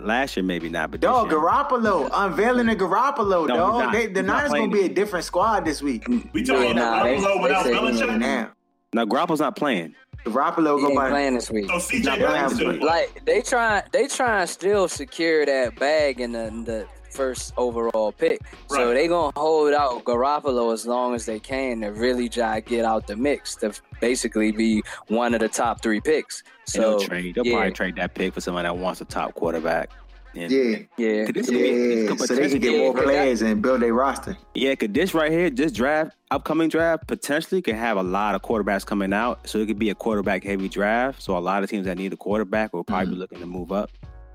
Last year maybe not, but this Dog, year. Garoppolo. Unveiling the Garoppolo, No, dog. They, the He's not Niners playing gonna be a different squad this week. We talking Yeah, about they- Buffalo they without say he Belichick? Now, now Garoppolo's not playing. Garoppolo He go ain't by. playing this week. So CJ not Beathard's playing. still Like they try, they try and still secure that bag in the, the first overall pick. So Right. they gonna hold out Garoppolo as long as they can to really try to get out the mix to basically be one of the top three picks. So they'll trade. They'll yeah, probably trade that pick for somebody that wants a top quarterback. And Yeah, yeah, Could be- this could So they can get more players and build a roster. Yeah, could this right here, this draft, upcoming draft, potentially could have a lot of quarterbacks coming out. So it could be a quarterback heavy draft. So a lot of teams that need a quarterback will probably be mm-hmm. looking to move up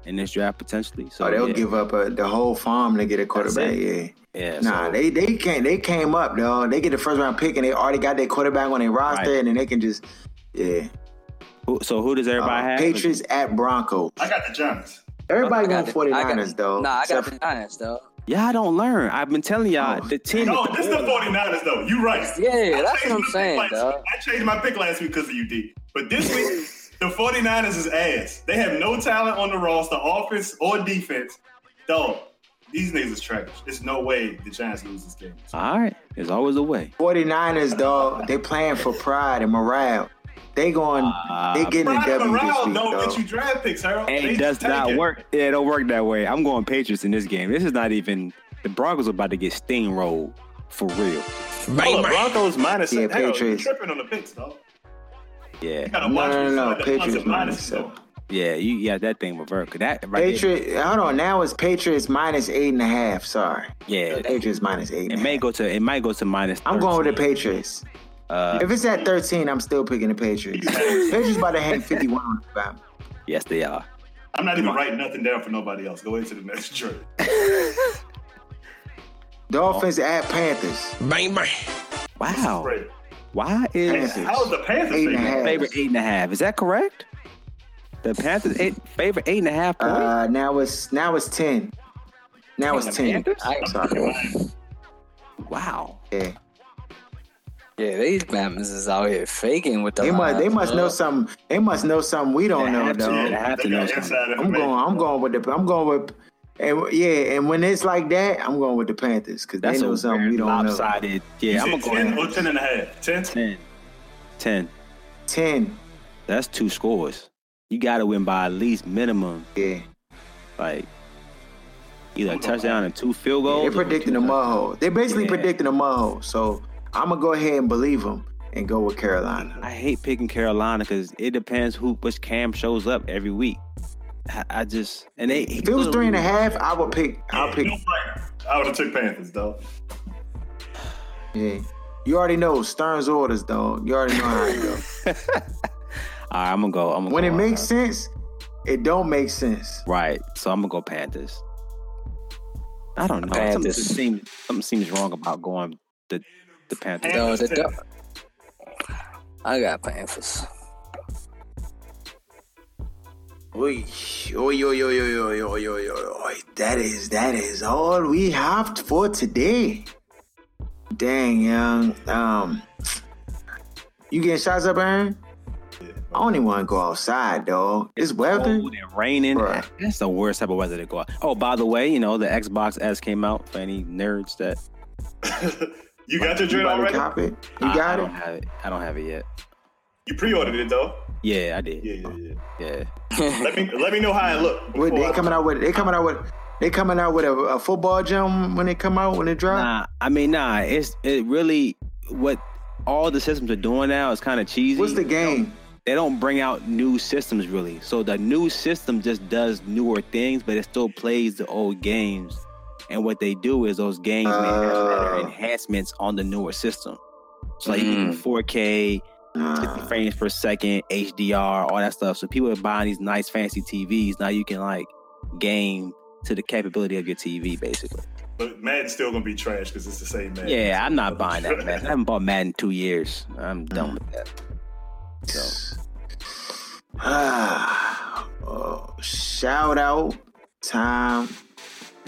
in this draft potentially. So So. Oh, they'll yeah, give up a, the whole farm to get a quarterback. Yeah. yeah. Nah, so- they they can't. They came up, though. They get the first round pick and they already got their quarterback on their roster, Right. and then they can just yeah. who, so who does everybody Uh, have? Patriots at Broncos. I got the Giants. Everybody I got going the- I got- 49ers, though. Nah, I got Except the Giants, though. Yeah, I don't learn. I've been telling y'all Oh. the team. No, with this the the 49ers though. You right. Yeah, I that's what I'm saying, last dog. I changed my pick last week because of you, D. But this week, (laughs) the 49ers is ass. They have no talent on the roster, offense or defense. Dog, these niggas is trash. There's no way the Giants lose this game. All right, there's always a way. 49ers, dog. They playing for pride and morale. They going. Uh, they getting a Pride W this week, don't get you dog. draft picks, Harold. And They it does not tanking. work. Yeah, it don't work that way. I'm going Patriots in this game. This is not even the Broncos are about to get steamrolled for real. Hold up, Broncos minus Yeah, Harold, you Patriots. tripping on the picks, dog. Yeah, You gotta No, watch no, this. no, Like Patriots Clemson minus, minus yeah, you yeah that thing reversed. That right there- Patriot. Hold on. Now it's Patriots minus eight and a half. Sorry, yeah, Patriots minus eight. it And a may half. go to it might go to minus. I'm going with the Patriots. Uh, If it's at 13, I'm still picking the Patriots. Patriots about to hang 51 on the yes, they are. I'm not even writing nothing down for nobody else. Go into the next (laughs) trade. Dolphins at Panthers. Bang, bang. Wow. Right. Why is Panthers. How is the Panthers Eight and a taking? favorite eight and a half? Is that correct? The Panthers eight, favorite eight and a half points. Uh, now it's now it's 10. Now it's 10. I'm Sorry. wow. Yeah. yeah, these Bama's is out here faking with the. They must they must know something. They must know something we don't They know, have to. though. They have to know something. I'm going. I'm going with the. I'm going with. And yeah, and when it's like that, I'm going with the Panthers because they That's know something we don't know. lopsided. You Yeah, I'm gonna go 10 ahead. or 10 and a half. 10? 10. 10. Ten. That's two scores. You got to win by at least minimum, Yeah. like either a touchdown and two field goals. They're predicting a mud hole. They're basically Yeah. predicting a mud hole. So I'm gonna go ahead and believe them and go with Carolina. I hate picking Carolina because it depends who which cam shows up every week. I, I just and they If it was three and a half, I would pick. I'll pick. No. I would have took Panthers, though. Yeah. You already know Stern's orders, dog. You already know how it go. (laughs) All right, I'm gonna go. I'm gonna when go, it makes sense, it don't make sense. right. So I'm gonna go Panthers. I don't know. Something, Panthers. just seems, something seems wrong about going the the Panthers. No, the dog. I got Panthers. Oy, oy, oy, oy, oy, oy, oy, oy, oy! That is, that is all we have for today. Dang, young. Um, you getting shots up, Aaron? I only want to go outside, dog. It's, it's weather. Cold and raining. Bruh. That's the worst type of weather to go out. Oh, by the way, you know the Xbox S came out for any nerds that. (laughs) you got your drink already. Copy? You got I, it. I don't have it. I don't have it yet. You pre-ordered it though. Yeah, I did. Yeah, yeah, yeah. yeah. (laughs) let me let me know how it look. Wait, they coming out with they coming out with they coming out with a, a football gym when they come out when it drops. Nah, I mean nah. It's it really what all the systems are doing now is kind of cheesy. What's the game? They don't bring out new systems really. So the new system just does newer things, but it still plays the old games. And what they do is those games uh, may have better uh. enhancements on the newer system. So like mm. 4K, 50 frames per second, HDR, all that stuff. So people are buying these nice fancy TVs. Now you can like game to the capability of your TV, basically. But Madden's still gonna be trash because it's the same Madden. Yeah, I'm not buying that Madden. I haven't bought Madden two years. I'm done with that. So. Ah, (sighs) oh, shout out time.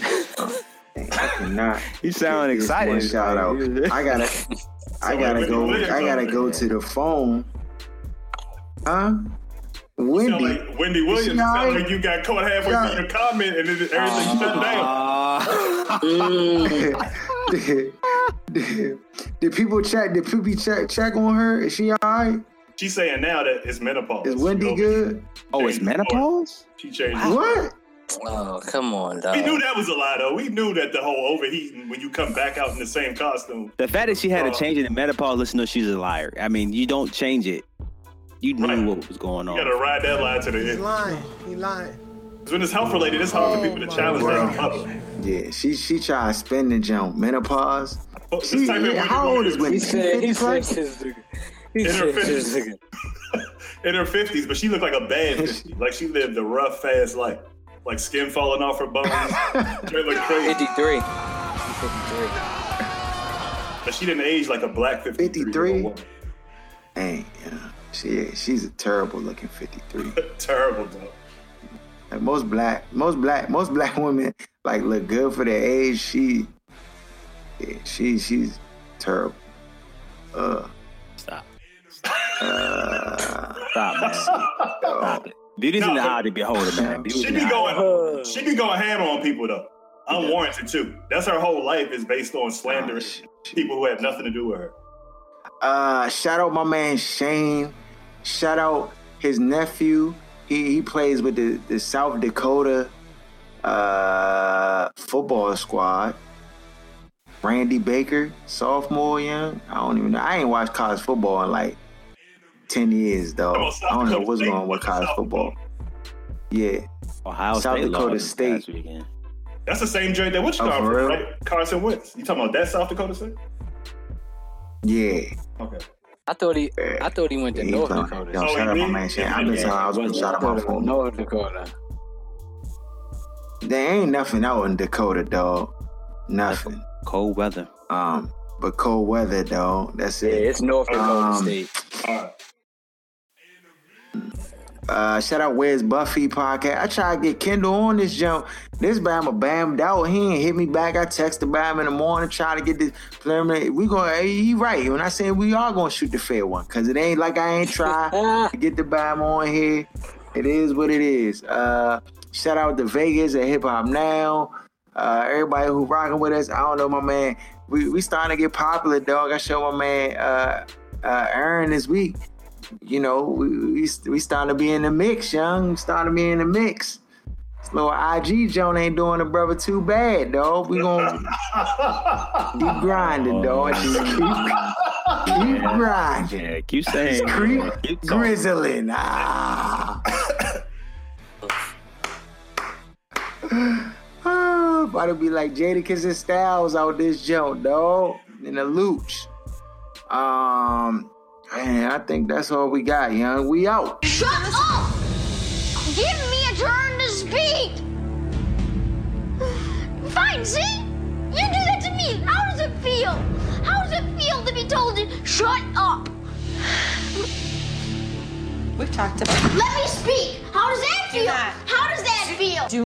(laughs) I cannot. You sound excited. Shout out. (laughs) I gotta. I gotta go. I gotta go to the phone. Huh? Wendy. like Wendy Williams. It sound like you got caught halfway Yeah. through your comment and then everything ah. shut down. did, (laughs) did people check? Did people check check on her? Is she alright? She's saying now that it's menopause. Is Wendy good? Oh, it's menopause? She changed. What? Oh, come on, dog. We knew that was a lie, though. We knew that the whole overheating when you come back out in the same costume. The fact that she had to uh, change it in menopause, listen to she's a liar. I mean, you don't change it. You knew what was going on. You gotta ride that lie to the end. He's lying. He lying. 'Cause When it's health related, it's hard for people to oh, challenge that in. Yeah, she she tried to spin the jump. Menopause. Oh, Just She, type in how old is Wendy? Williams. She 55? in her fifties. (laughs) in her fifties, but she looked like a bad (laughs) 50. Like she lived a rough, fast life. Like skin falling off her bones. (laughs) Straight like crazy. 53. 53. But she didn't age like a black 53. 53? Dang, yeah. She she's a terrible looking 53. (laughs) Terrible, though. Like most black, most black, most black women like look good for their age. She, yeah, she, she's terrible. Uh, Stop. Uh, Stop, man. (laughs) Stop it. Beauty's in the eye of the beholder, man. Beauty's She in be the eye. going, she be going ham on people though. Unwarranted too. That's her whole life is based on slandering people who have nothing to do with her. Uh, shout out my man Shane. Shout out his nephew. He he plays with the, the South Dakota uh, football squad. Randy Baker, sophomore, young. I don't even know. I ain't watched college football in like ten years, though. I don't know what's going on with college football. Yeah, Ohio South State Dakota State. That's the same joint that which Oh, oh, for real? right? Carson Wentz. You talking about that South Dakota State? Yeah. Okay. I thought he, I thought he went to Yeah, North playing- Dakota. Yo, shout out my man Shane. I've been telling I was gonna shout out my phone. North Dakota. There ain't nothing out in Dakota, dog. Nothing. Cold weather. Um, but cold weather, dog. That's it. Yeah, it's North Dakota Um, State. All right. Uh, shout out Where's Buffy podcast. I try to get Kendall on this jump. This Bama bammed out. He ain't hit me back. I texted Bam in the morning, try to get this preliminary. We going hey, he right. When I say we are gonna shoot the fair one, cause it ain't like I ain't try (laughs) to get the Bam on here. It is what it is. Uh, shout out to Vegas at Hip Hop Now. Uh, everybody who rocking with us. I don't know, my man. We we starting to get popular, dog. I show my man uh, uh, Aaron this week you know, we, we, we starting to be in the mix, young. We starting to be in the mix. This little IG Joan ain't doing the brother too bad, dog. We gonna (laughs) keep grinding, dog. Just keep, keep grinding. Yeah, keep saying. Creep man. Keep talking. grizzling. Ah. oh, (sighs) about to be like Jadakiss and Styles out this joint, dog. In the looch. Um, man, I think that's all we got, young. We out. Shut up! Give me a turn to speak! Fine, see? You do that to me. How does it feel? How does it feel to be told to shut up? We've talked about Let me speak. How does that feel? How does that feel?